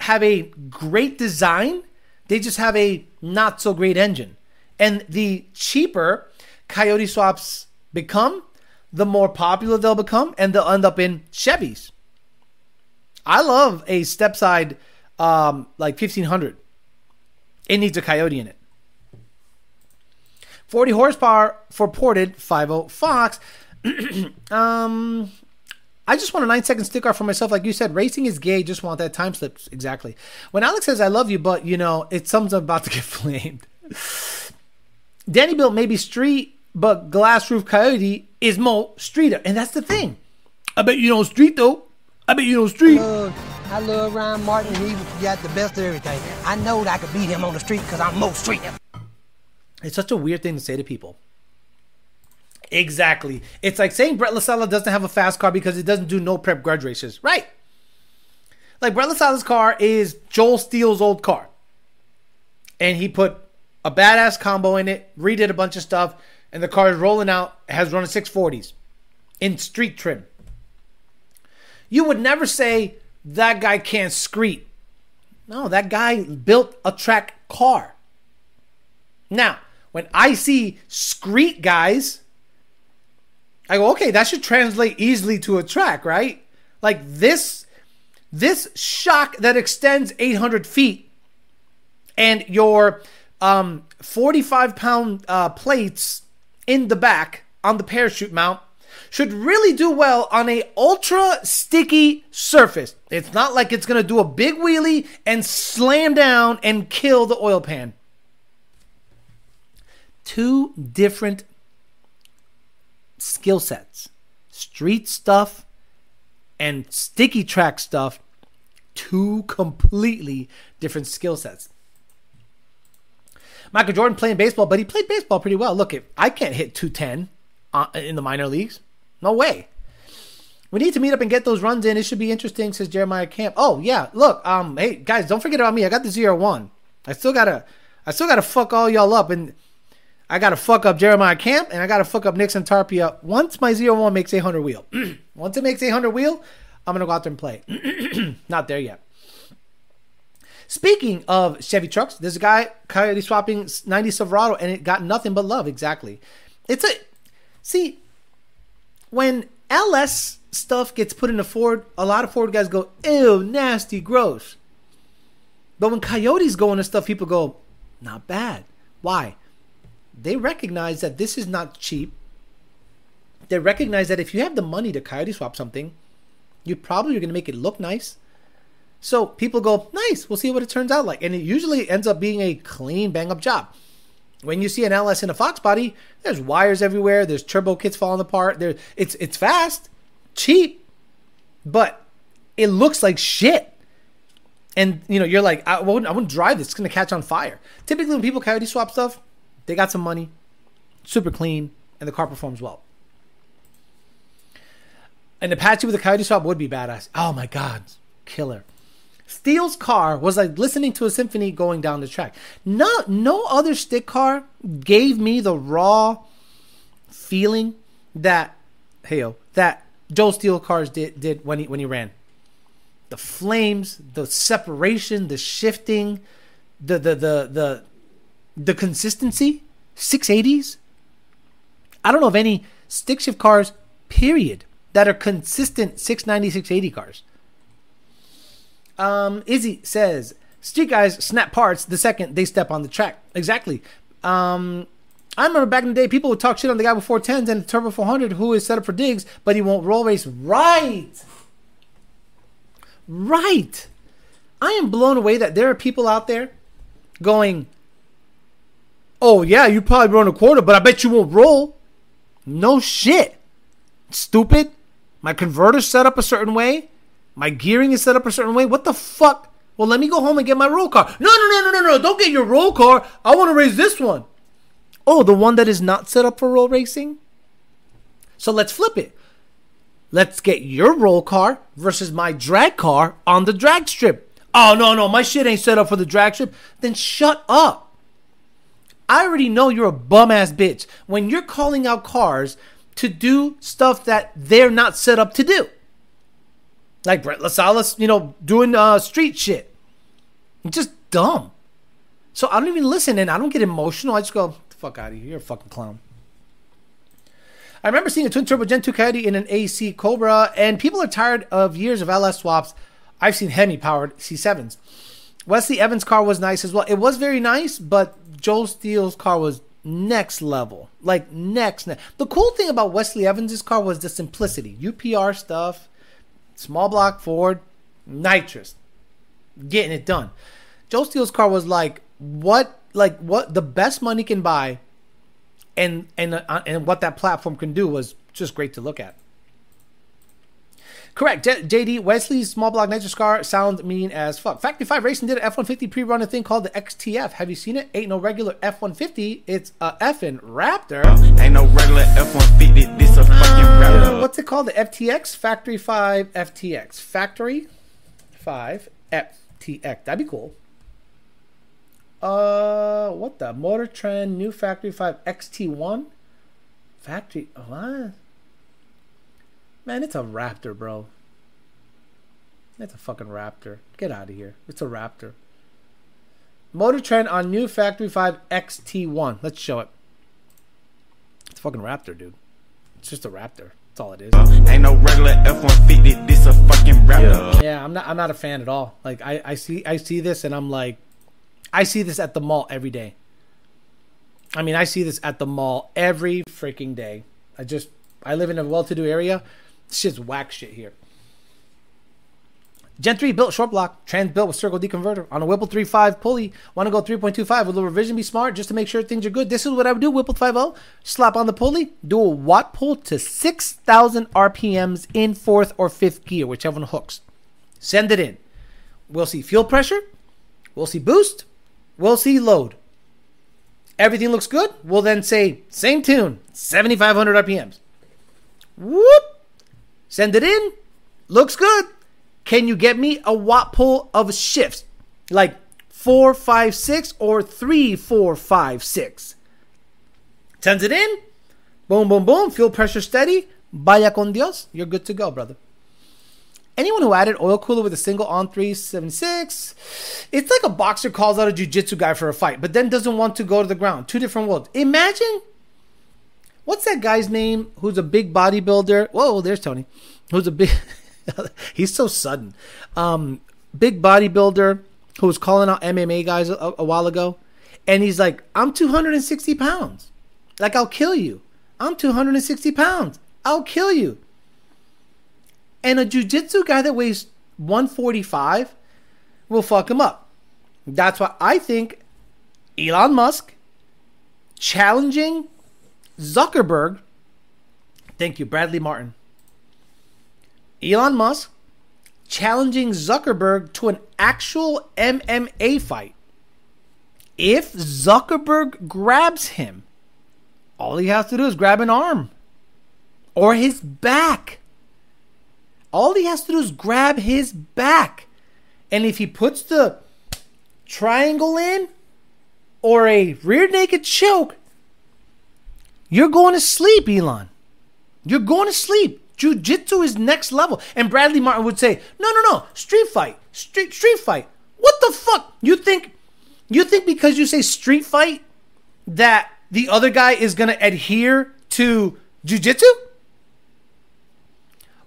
have a great design. They just have a not so great engine. And the cheaper Coyote swaps become, the more popular they'll become, and they'll end up in Chevys. I love a step side um, like 1500. It needs a Coyote in it. 40 horsepower for ported 50 Fox. um, I just want a nine second stick off for myself. Like you said, racing is gay. Just want that time slip. Exactly. When Alex says, I love you, but you know, it's something about to get flamed. Danny built maybe street, but glass roof coyote is more streeter. And that's the thing. I bet you don't street though. I bet you don't street. love, I love Ryan Martin. He got the best of everything. I know that I could beat him on the street because I'm most street. It's such a weird thing to say to people. Exactly. It's like saying Brett Lasella doesn't have a fast car because he doesn't do no prep grudge races. Right. Like Brett Lasella's car is Joe Steele's old car. And he put a badass combo in it, redid a bunch of stuff, and the car is rolling out, has run a 640s in street trim. You would never say that guy can't screet. No, that guy built a track car. Now, when I see screet guys, I go, okay, that should translate easily to a track, right? Like this, this shock that extends 800 feet, and your um, 45 pound uh, plates in the back on the parachute mount should really do well on a ultra sticky surface. It's not like it's gonna do a big wheelie and slam down and kill the oil pan two different skill sets street stuff and sticky track stuff two completely different skill sets michael jordan playing baseball but he played baseball pretty well look if i can't hit 210 uh, in the minor leagues no way we need to meet up and get those runs in. It should be interesting, says Jeremiah Camp. Oh yeah, look, um, hey guys, don't forget about me. I got the zero one. I still gotta, I still gotta fuck all y'all up, and I gotta fuck up Jeremiah Camp, and I gotta fuck up Nixon Tarpia. Once my zero one makes 800 wheel, once it makes 800 wheel, I'm gonna go out there and play. Not there yet. Speaking of Chevy trucks, there's a guy coyote swapping 90 Silverado, and it got nothing but love. Exactly. It's a see when LS stuff gets put into Ford, a lot of Ford guys go, "Ew, nasty, gross." But when coyotes go into stuff, people go, "Not bad." Why? They recognize that this is not cheap. They recognize that if you have the money to coyote swap something, you probably are going to make it look nice. So people go, nice, we'll see what it turns out like. And it usually ends up being a clean, bang up job. When you see an LS in a Fox body, there's wires everywhere, there's turbo kits falling apart. There, it's it's fast, cheap, but it looks like shit. And you know, you're like, I wouldn't, I wouldn't drive this. It's gonna catch on fire. Typically, when people coyote swap stuff, they got some money, super clean, and the car performs well. An Apache with a coyote swap would be badass. Oh my god, killer. Steele's car was like listening to a symphony going down the track. No, no other stick car gave me the raw feeling that hey that Joe Steele cars did did when he when he ran. The flames, the separation, the shifting, the the the the the consistency, 680s. I don't know of any stick shift cars, period, that are consistent 690, 680 cars. Um, Izzy says, Street guys snap parts the second they step on the track. Exactly. Um, I remember back in the day, people would talk shit on the guy with 410s and a Turbo 400 who is set up for digs, but he won't roll race. Right. Right. I am blown away that there are people out there going, oh, yeah, you probably run a quarter, but I bet you won't roll. No shit. Stupid. My converter's set up a certain way. My gearing is set up a certain way. What the fuck? Well, let me go home and get my roll car. No, no, no, no, no, no. Don't get your roll car. I want to race this one. Oh, the one that is not set up for roll racing? So let's flip it. Let's get your roll car versus my drag car on the drag strip. Oh, no, no, my shit ain't set up for the drag strip. Then shut up. I already know you're a bum ass bitch when you're calling out cars to do stuff that they're not set up to do. Like Brett LaSalle, you know, doing uh, street shit. It's just dumb. So I don't even listen and I don't get emotional. I just go, fuck out of here. You're a fucking clown. I remember seeing a twin turbo Gen 2 Coyote in an AC Cobra, and people are tired of years of LS swaps. I've seen Hemi powered C7s. Wesley Evans' car was nice as well. It was very nice, but Joe Steele's car was next level. Like next. Ne- the cool thing about Wesley Evans' car was the simplicity. UPR stuff, small block Ford, nitrous, getting it done. Joe Steele's car was like what, like what the best money can buy, and and uh, and what that platform can do was just great to look at. Correct. JD Wesley's small block nitrous car sounds mean as fuck. Factory 5 Racing did an F 150 pre run a thing called the XTF. Have you seen it? Ain't no regular F 150. It's a effing Raptor. Ain't no regular F-150, this a fucking Uh, rapper. what's it called? The FTX Factory 5 FTX. Factory 5 FTX. That'd be cool. Uh, what the Motor Trend new Factory 5 XT1? Factory what? Man, it's a Raptor, bro. It's a fucking Raptor. Get out of here. It's a Raptor. Motor Trend on new Factory 5 XT1. Let's show it. It's a fucking Raptor, dude. It's just a Raptor. That's all it is. Ain't no regular F-150, this a fucking rapper. Yeah, I'm not. I'm not a fan at all. Like I, I see, I see this, and I'm like, I see this at the mall every day. I mean, I see this at the mall every freaking day. I just, I live in a well-to-do area. Shit's whack shit here. Gen 3 built short block, trans built with circle D converter on a Whipple 3.5 pulley. Want to go 3.25 with a revision? Be smart just to make sure things are good. This is what I would do. Whipple 5.0, slap on the pulley, do a WOT pull to 6,000 RPMs in fourth or fifth gear, whichever one hooks. Send it in. We'll see fuel pressure. We'll see boost. We'll see load. Everything looks good. We'll then say same tune, 7,500 RPMs. Whoop. Send it in. Looks good. Can you get me a WOT pull of shifts? Like four, five, six, or three, four, five, six. Sends it in. Boom, boom, boom. Fuel pressure steady. Vaya con Dios. You're good to go, brother. Anyone who added oil cooler with a single on 376, it's like a boxer calls out a jiu-jitsu guy for a fight, but then doesn't want to go to the ground. Two different worlds. Imagine what's that guy's name who's a big bodybuilder? Whoa, there's Tony. Who's a big he's so sudden. Um, big bodybuilder who was calling out MMA guys a, a while ago. And he's like, I'm 260 pounds. Like, I'll kill you. I'm 260 pounds. I'll kill you. And a jujitsu guy that weighs 145 will fuck him up. That's why I think Elon Musk challenging Zuckerberg. Thank you, Bradley Martin. Elon Musk challenging Zuckerberg to an actual MMA fight. If Zuckerberg grabs him, all he has to do is grab an arm or his back. All he has to do is grab his back. And if he puts the triangle in or a rear naked choke, you're going to sleep, Elon. You're going to sleep. Jiu-jitsu is next level. And Bradley Martin would say, "No, no, no. Street fight. Street street fight. What the fuck? You think you think because you say street fight that the other guy is going to adhere to jiu-jitsu?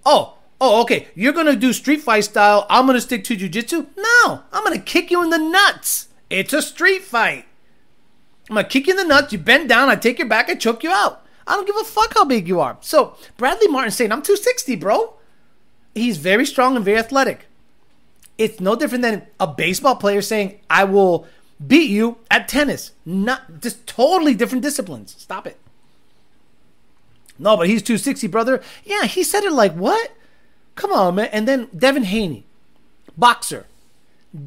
Oh, oh, okay. You're going to do street fight style. I'm going to stick to jiu-jitsu? No. I'm going to kick you in the nuts. It's a street fight. I'm to kick you in the nuts. You bend down. I take your back. I choke you out. I don't give a fuck how big you are. So Bradley Martin saying, I'm 260, bro. He's very strong and very athletic. It's no different than a baseball player saying, I will beat you at tennis. Not just totally different disciplines. Stop it. No, but he's 260, brother. Yeah, he said it like, what? Come on, man. And then Devin Haney, boxer.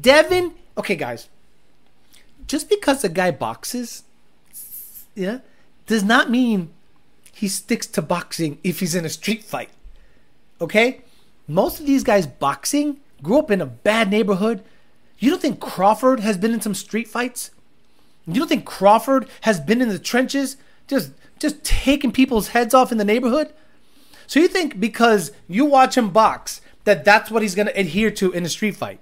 Devin, okay, guys. Just because a guy boxes, yeah, does not mean he sticks to boxing if he's in a street fight. Okay? Most of these guys boxing grew up in a bad neighborhood. You don't think Crawford has been in some street fights? You don't think Crawford has been in the trenches just just taking people's heads off in the neighborhood? So you think because you watch him box that that's what he's going to adhere to in a street fight?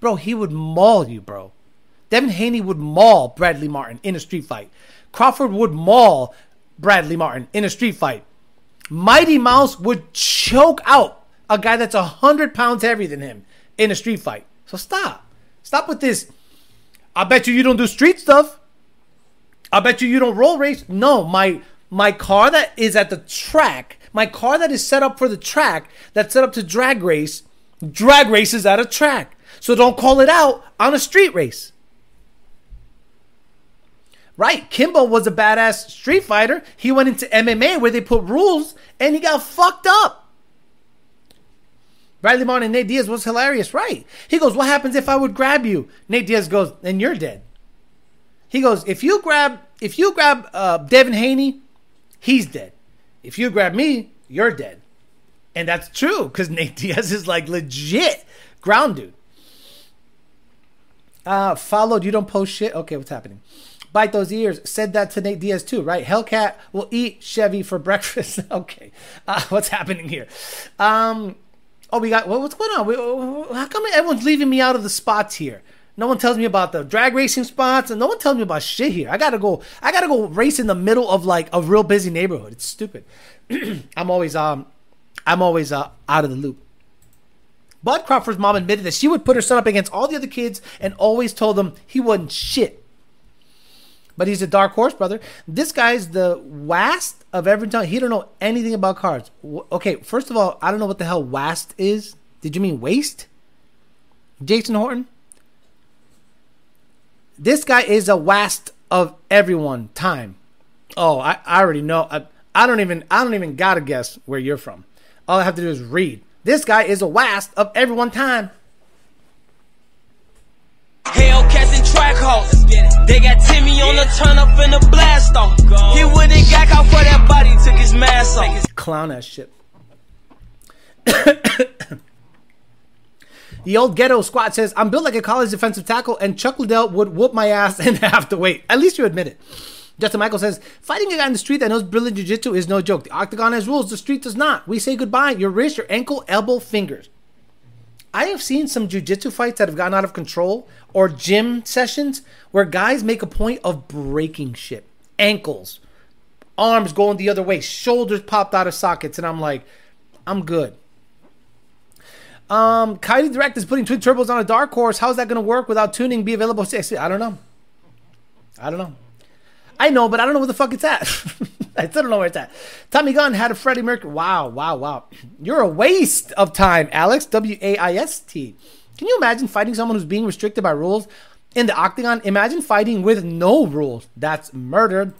Bro, he would maul you, bro. Devin Haney would maul Bradley Martin in a street fight. Crawford would maul Bradley Martin in a street fight. Mighty Mouse would choke out a guy that's 100 pounds heavier than him in a street fight. So stop. Stop with this. I bet you you don't do street stuff. I bet you you don't roll race. No, my my car that is at the track, my car that is set up for the track, that's set up to drag race, drag races at a track. So don't call it out on a street race. Right, Kimbo was a badass street fighter. He went into MMA where they put rules and he got fucked up. Bradley Martin and Nate Diaz was hilarious, right? He goes, What happens if I would grab you? Nate Diaz goes, Then you're dead. He goes, If you grab if you grab uh, Devin Haney, he's dead. If you grab me, you're dead. And that's true, because Nate Diaz is like legit ground dude. Uh followed, you don't post shit. Okay, what's happening? Bite those ears. Said that to Nate Diaz too, right? Hellcat will eat Chevy for breakfast. okay, uh, what's happening here? Um, oh, we got what's going on? How come everyone's leaving me out of the spots here? No one tells me about the drag racing spots, and no one tells me about shit here. I gotta go. I gotta go race in the middle of like a real busy neighborhood. It's stupid. I'm always um, I'm always uh, out of the loop. Bud Crawford's mom admitted that she would put her son up against all the other kids and always told them he wasn't shit. But he's a dark horse, brother. This guy's the wast of every time. He don't know anything about cars. Okay, first of all, I don't know what the hell wast is. Did you mean waste? Jason Horton? This guy is a wast of everyone time. Oh, I, I already know. I, I don't even I don't even gotta guess where you're from. All I have to do is read. This guy is a wast of everyone time. Hellcats and track hoes. They got Timmy on the turn up in the blast off. He wouldn't got out for that body, took his mask off. Clown ass shit. The old ghetto squad says, I'm built like a college defensive tackle, and Chuck Liddell would whoop my ass and have to wait. At least you admit it. Justin Michael says, fighting a guy in the street that knows brilliant jiu-jitsu is no joke. The octagon has rules, the street does not. We say goodbye. Your wrist, your ankle, elbow, fingers. I have seen some jiu-jitsu fights that have gotten out of control or gym sessions where guys make a point of breaking shit. Ankles, arms going the other way, shoulders popped out of sockets, and I'm like, I'm good. Um, Coyote Direct is putting twin turbos on a dark horse. How's that going to work without tuning? Be available? I don't know. I don't know. I know, but I don't know where the fuck it's at. I still don't know where it's at. Tommy Gunn had a Freddie Mercury. Wow, wow, wow. You're a waste of time, Alex. W A I S T. Can you imagine fighting someone who's being restricted by rules in the octagon? Imagine fighting with no rules. That's murder.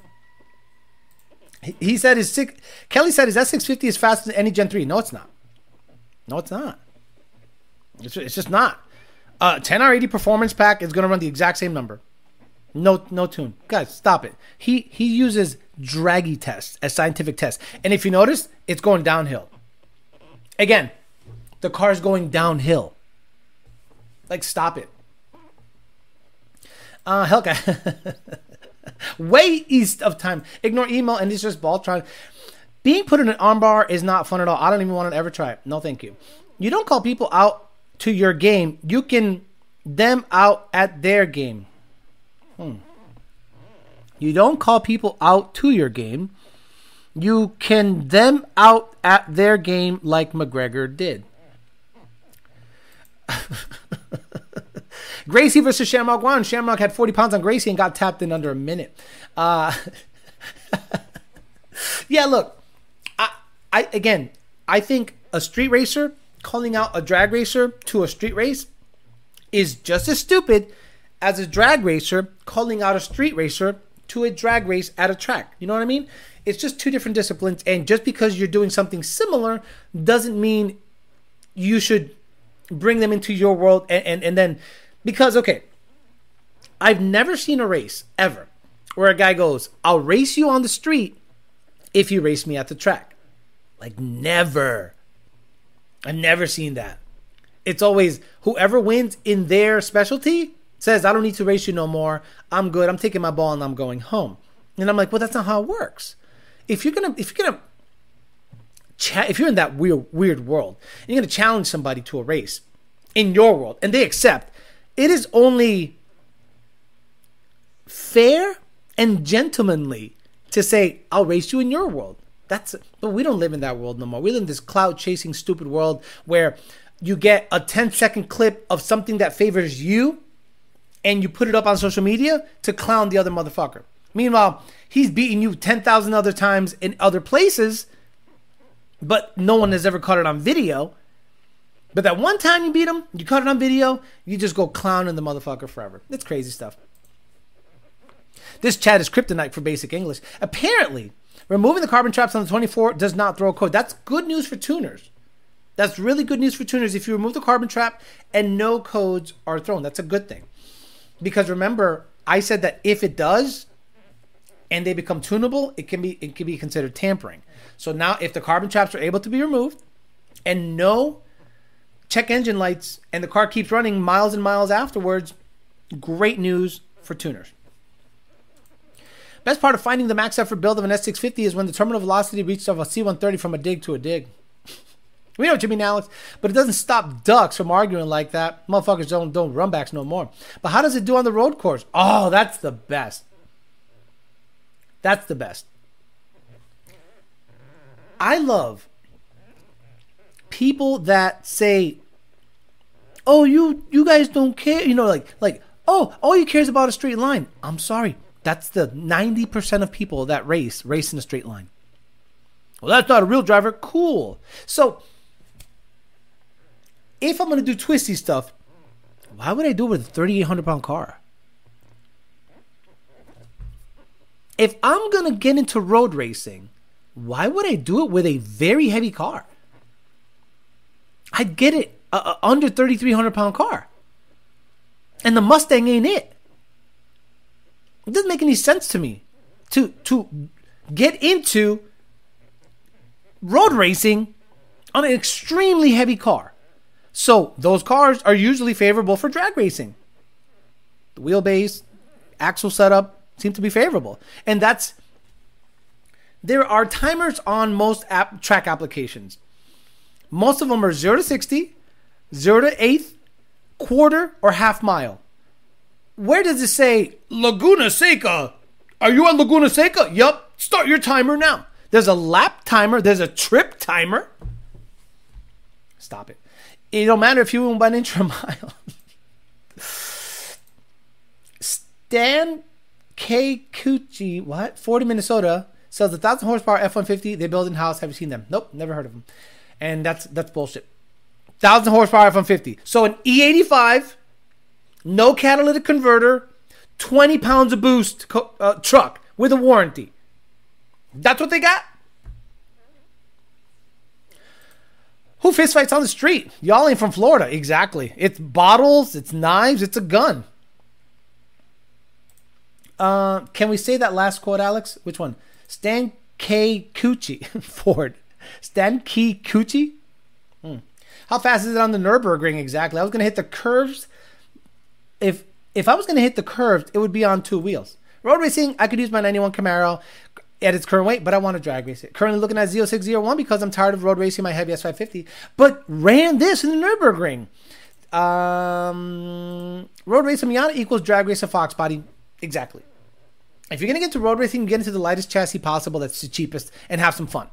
He said his six, Kelly said his S650 is faster than any Gen 3. No, it's not. No, it's not. It's, it's just not. Uh, 10R80 performance pack is going to run the exact same number. No, no tune, guys. Stop it. He he uses Dragy tests as scientific tests, and if you notice, it's going downhill. Again, the car's going downhill. Like, stop it. Uh, Hellcat. Way east of time. Ignore email and it's just Baltron. Being put in an armbar is not fun at all. I don't even want to ever try it. No, thank you. You don't call people out to your game. You can them out at their game. Hmm. You don't call people out to your game. You can them out at their game like McGregor did. Gracie versus Shamrock One. Shamrock had 40 pounds on Gracie and got tapped in under a minute. Uh, yeah, look, I, I again, I think a street racer calling out a drag racer to a street race is just as stupid as a drag racer calling out a street racer to a drag race at a track. You know what I mean? It's just two different disciplines, and just because you're doing something similar doesn't mean you should bring them into your world and, and, and then because okay i've never seen a race ever where a guy goes i'll race you on the street if you race me at the track like never i've never seen that it's always whoever wins in their specialty says i don't need to race you no more. I'm good. I'm taking my ball and i'm going home. And i'm like well that's not how it works. If you're gonna if you're gonna cha- if you're in that weird weird world and you're gonna challenge somebody to a race in your world and they accept it is only fair and gentlemanly to say i'll race you in your world that's but we don't live in that world no more. We live in this cloud chasing stupid world where you get a 10 second clip of something that favors you and you put it up on social media to clown the other motherfucker meanwhile he's beating you 10,000 other times in other places but no one has ever caught it on video but that one time you beat him, you caught it on video, you just go clowning the motherfucker forever. It's crazy stuff. This chat is kryptonite for basic English. Apparently, removing the carbon traps on the 24 does not throw a code. That's good news for tuners. That's really good news for tuners. If you remove the carbon trap and no codes are thrown, that's a good thing. Because remember, I said that if it does and they become tunable, it can be it can be considered tampering. So now if the carbon traps are able to be removed and no check engine lights and the car keeps running miles and miles afterwards, great news for tuners. Best part of finding the max effort build of an S650 is when the terminal velocity reaches of a C130 from a dig to a dig. We know mean, Alex, but it doesn't stop ducks from arguing like that. Motherfuckers don't don't run backs no more. But how does it do on the road course? Oh, that's the best. That's the best. I love people that say, "Oh, you you guys don't care," you know, like like, "Oh, all you care is about a straight line." I'm sorry, that's the ninety percent of people that race race in a straight line. Well, that's not a real driver. Cool. So, if I'm gonna do twisty stuff, why would I do it with a 3,800 pound car? If I'm gonna get into road racing, why would I do it with a very heavy car? I'd get it uh, uh under 3,300 pound car. And the Mustang ain't it. It doesn't make any sense to me to to get into road racing on an extremely heavy car. So those cars are usually favorable for drag racing. The wheelbase, axle setup seem to be favorable. And that's there are timers on most app track applications. Most of them are 0 to 60, 0 to eighth, quarter, or half mile. Where does it say Laguna Seca? Are you at Laguna Seca? Yup. Start your timer now. There's a lap timer, there's a trip timer. Stop it. It don't matter if you win an inch or a mile. Stan K. Cucci, what? 40 Minnesota sells a thousand horsepower F 150. They build in house. Have you seen them? Nope, never heard of them. And that's that's bullshit. Thousand horsepower F 150. So an E85, no catalytic converter, 20 pounds of boost co- uh, truck with a warranty. That's what they got. Who fistfights on the street? Y'all ain't from Florida. Exactly. It's bottles, it's knives, it's a gun. Uh, can we say that last quote, Alex? Which one? Stan K. Cucci Ford. Stan K. Cucci? Hmm. How fast is it on the Nürburgring exactly? I was gonna hit the curves. If if I was gonna hit the curves, it would be on two wheels. Road racing, I could use my 91 Camaro at its current weight, but I want to drag race it. Currently looking at 0601 because I'm tired of road racing my heavy S550, but ran this in the Nürburgring. Um, road race a Miata equals drag race a Fox body. Exactly. If you're going to get into road racing, get into the lightest chassis possible that's the cheapest and have some fun.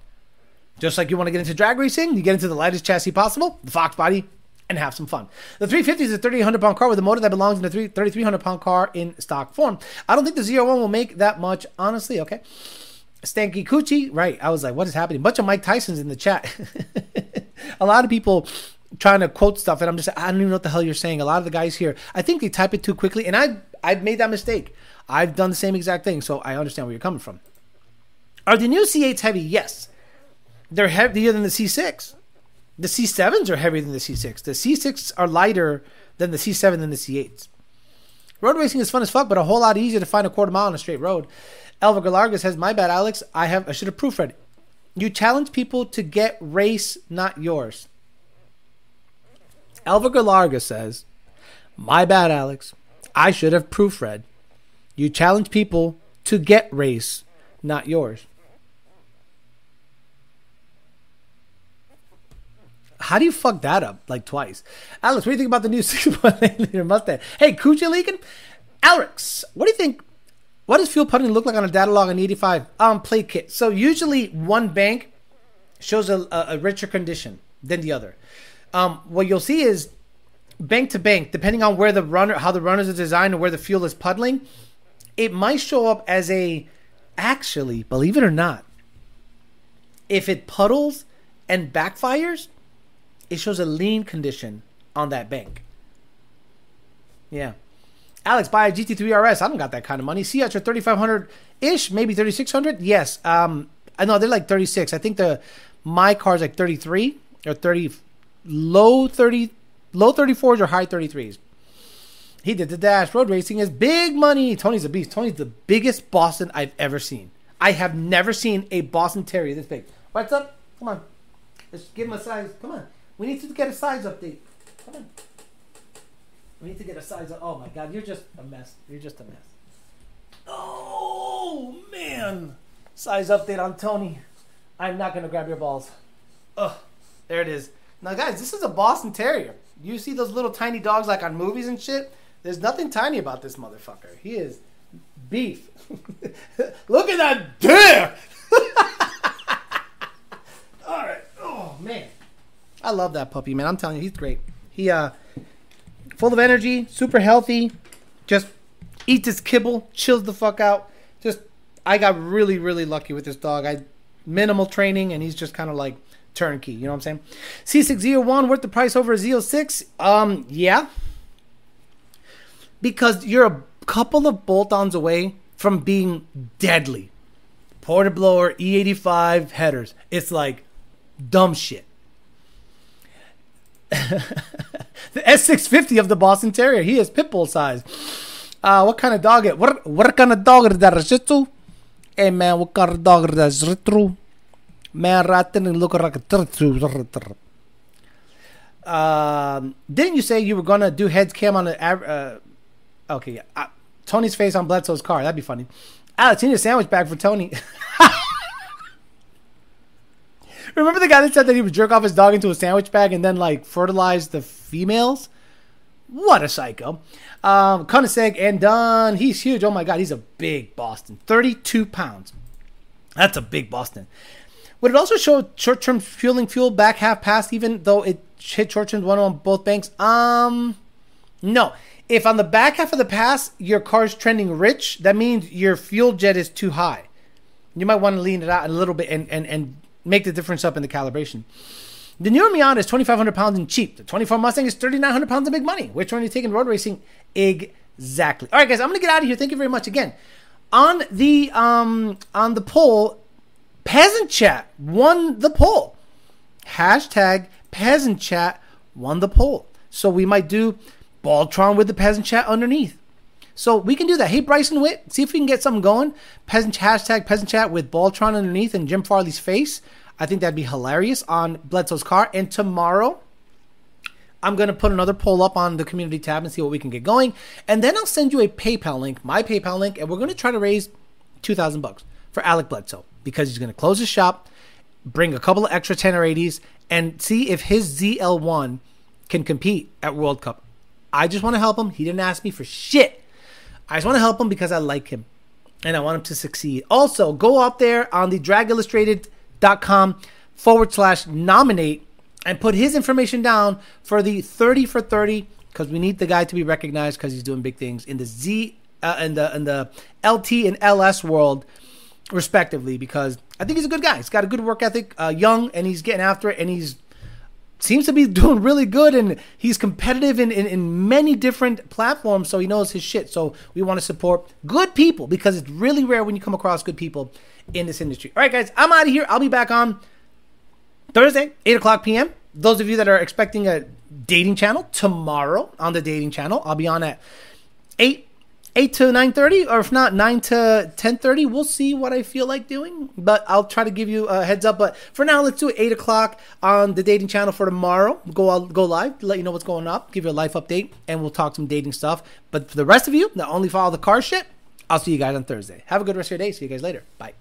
Just like you want to get into drag racing, you get into the lightest chassis possible, the Fox body, and have some fun. The 350 is a 3,800 pound car with a motor that belongs in a 3,300 pound car in stock form. I don't think the ZR1 will make that much, honestly. Okay. Stanky Coochie, right. I was like, what is happening? Bunch of Mike Tyson's in the chat. a lot of people trying to quote stuff, and I'm just, I don't even know what the hell you're saying. A lot of the guys here, I think they type it too quickly, and I, I've made that mistake. I've done the same exact thing, so I understand where you're coming from. Are the new C8s heavy? Yes. They're heavier than the C6. The C7s are heavier than the C6. The C6s are lighter than the C7 and the C8s. Road racing is fun as fuck, but a whole lot easier to find a quarter mile on a straight road. Elva Galarga says, "My bad, Alex. I have I should have proofread. You challenge people to get race, not yours." Elva Galarga says, "My bad, Alex. I should have proofread. You challenge people to get race, not yours." How do you fuck that up like twice? Alex, what do you think about the new 6.8 liter Mustang? Hey, Coochie leaking? Alex, what do you think? What does fuel puddling look like on a data log on 85 um, plate kit? So usually one bank shows a, a, a richer condition than the other. Um, what you'll see is bank to bank, depending on where the runner, how the runners are designed, and where the fuel is puddling, it might show up as a. Actually, believe it or not, if it puddles and backfires, it shows a lean condition on that bank. Yeah. Alex, buy a GT3 RS. I don't got that kind of money. See, at your 3500 ish, maybe 3600. Yes. Um, I know they're like 36. I think the my car's like 33 or 30, low 30, low 34s or high 33s. He did the dash. Road racing is big money. Tony's a beast. Tony's the biggest Boston I've ever seen. I have never seen a Boston Terrier this big. What's up? Come on. Let's give him a size. Come on. We need to get a size update. Come on. We need to get a size. Up. Oh my god, you're just a mess. You're just a mess. Oh man, size update on Tony. I'm not gonna grab your balls. Ugh, there it is. Now, guys, this is a Boston Terrier. You see those little tiny dogs like on movies and shit? There's nothing tiny about this motherfucker. He is beef. Look at that dick! All right. Oh man. I love that puppy, man. I'm telling you, he's great. He uh full of energy, super healthy, just eats his kibble, chills the fuck out. Just I got really, really lucky with this dog. I minimal training and he's just kind of like turnkey, you know what I'm saying? C601 worth the price over a Z06? Um, yeah. Because you're a couple of bolt-ons away from being deadly. Porta blower, E85 headers. It's like dumb shit. the S650 of the Boston Terrier. He is pitbull size. Uh, what kind of dog it? What what kind of dog is that? A Shih Tzu? Hey man, what kind of dog is that? Shih Tzu? Man, right then look like a turtle. Um, didn't you say you were gonna do heads cam on the? Uh, okay. Uh, Tony's face on Bledsoe's car. That'd be funny. Alex, you need a sandwich bag for Tony. Remember the guy that said that he would jerk off his dog into a sandwich bag and then like fertilize the females? What a psycho. Um, Koenigsegg and Dunn, he's huge. Oh my god, he's a big Boston. 32 pounds. That's a big Boston. Would it also show short-term fueling fuel back half pass, even though it hit short-term one on both banks? Um, no. If on the back half of the pass your car's trending rich, that means your fuel jet is too high. You might want to lean it out a little bit and and, and make the difference up in the calibration. The newer Miata is 2,500 pounds and cheap. The 24 Mustang is 3,900 pounds and big money. Which one are you taking road racing? Exactly. All right, guys, I'm gonna get out of here. Thank you very much again. On the um on the poll, Peasant Chat won the poll. Hashtag Peasant Chat won the poll. So we might do Baltron with the Peasant Chat underneath. So we can do that. Hey, Bryson Witt, see if we can get something going. Peasant hashtag Peasant Chat with Baltron underneath and Jim Farley's face. I think that'd be hilarious on Bledsoe's car. And tomorrow, I'm gonna put another poll up on the community tab and see what we can get going. And then I'll send you a PayPal link, my PayPal link, and we're gonna try to raise two thousand bucks for Alec Bledsoe because he's gonna close his shop, bring a couple of extra 1080s, and see if his ZL1 can compete at World Cup. I just want to help him. He didn't ask me for shit. I just want to help him because I like him and I want him to succeed. Also, go out there on the dragillustrated.com forward slash nominate and put his information down for the 30 for 30 because we need the guy to be recognized because he's doing big things in the Z uh, the in the LT and LS world respectively because I think he's a good guy. He's got a good work ethic, uh, young and he's getting after it and he's seems to be doing really good and he's competitive in, in, in many different platforms so he knows his shit. So we want to support good people because it's really rare when you come across good people in this industry. All right guys i'm out of here. I'll be back on thursday 8 o'clock pm those of you that are expecting a dating channel tomorrow on the dating channel i'll be on at 8 8 to 9.30 or if not 9 to 10.30 we'll see what i feel like doing but i'll try to give you a heads up. But for now let's do it 8 o'clock on the dating channel for tomorrow. Go go live let you know what's going up give you a life update and we'll talk some dating stuff. But for the rest of you that only follow the car shit i'll see you guys on thursday. Have a good rest of your day. See you guys later. Bye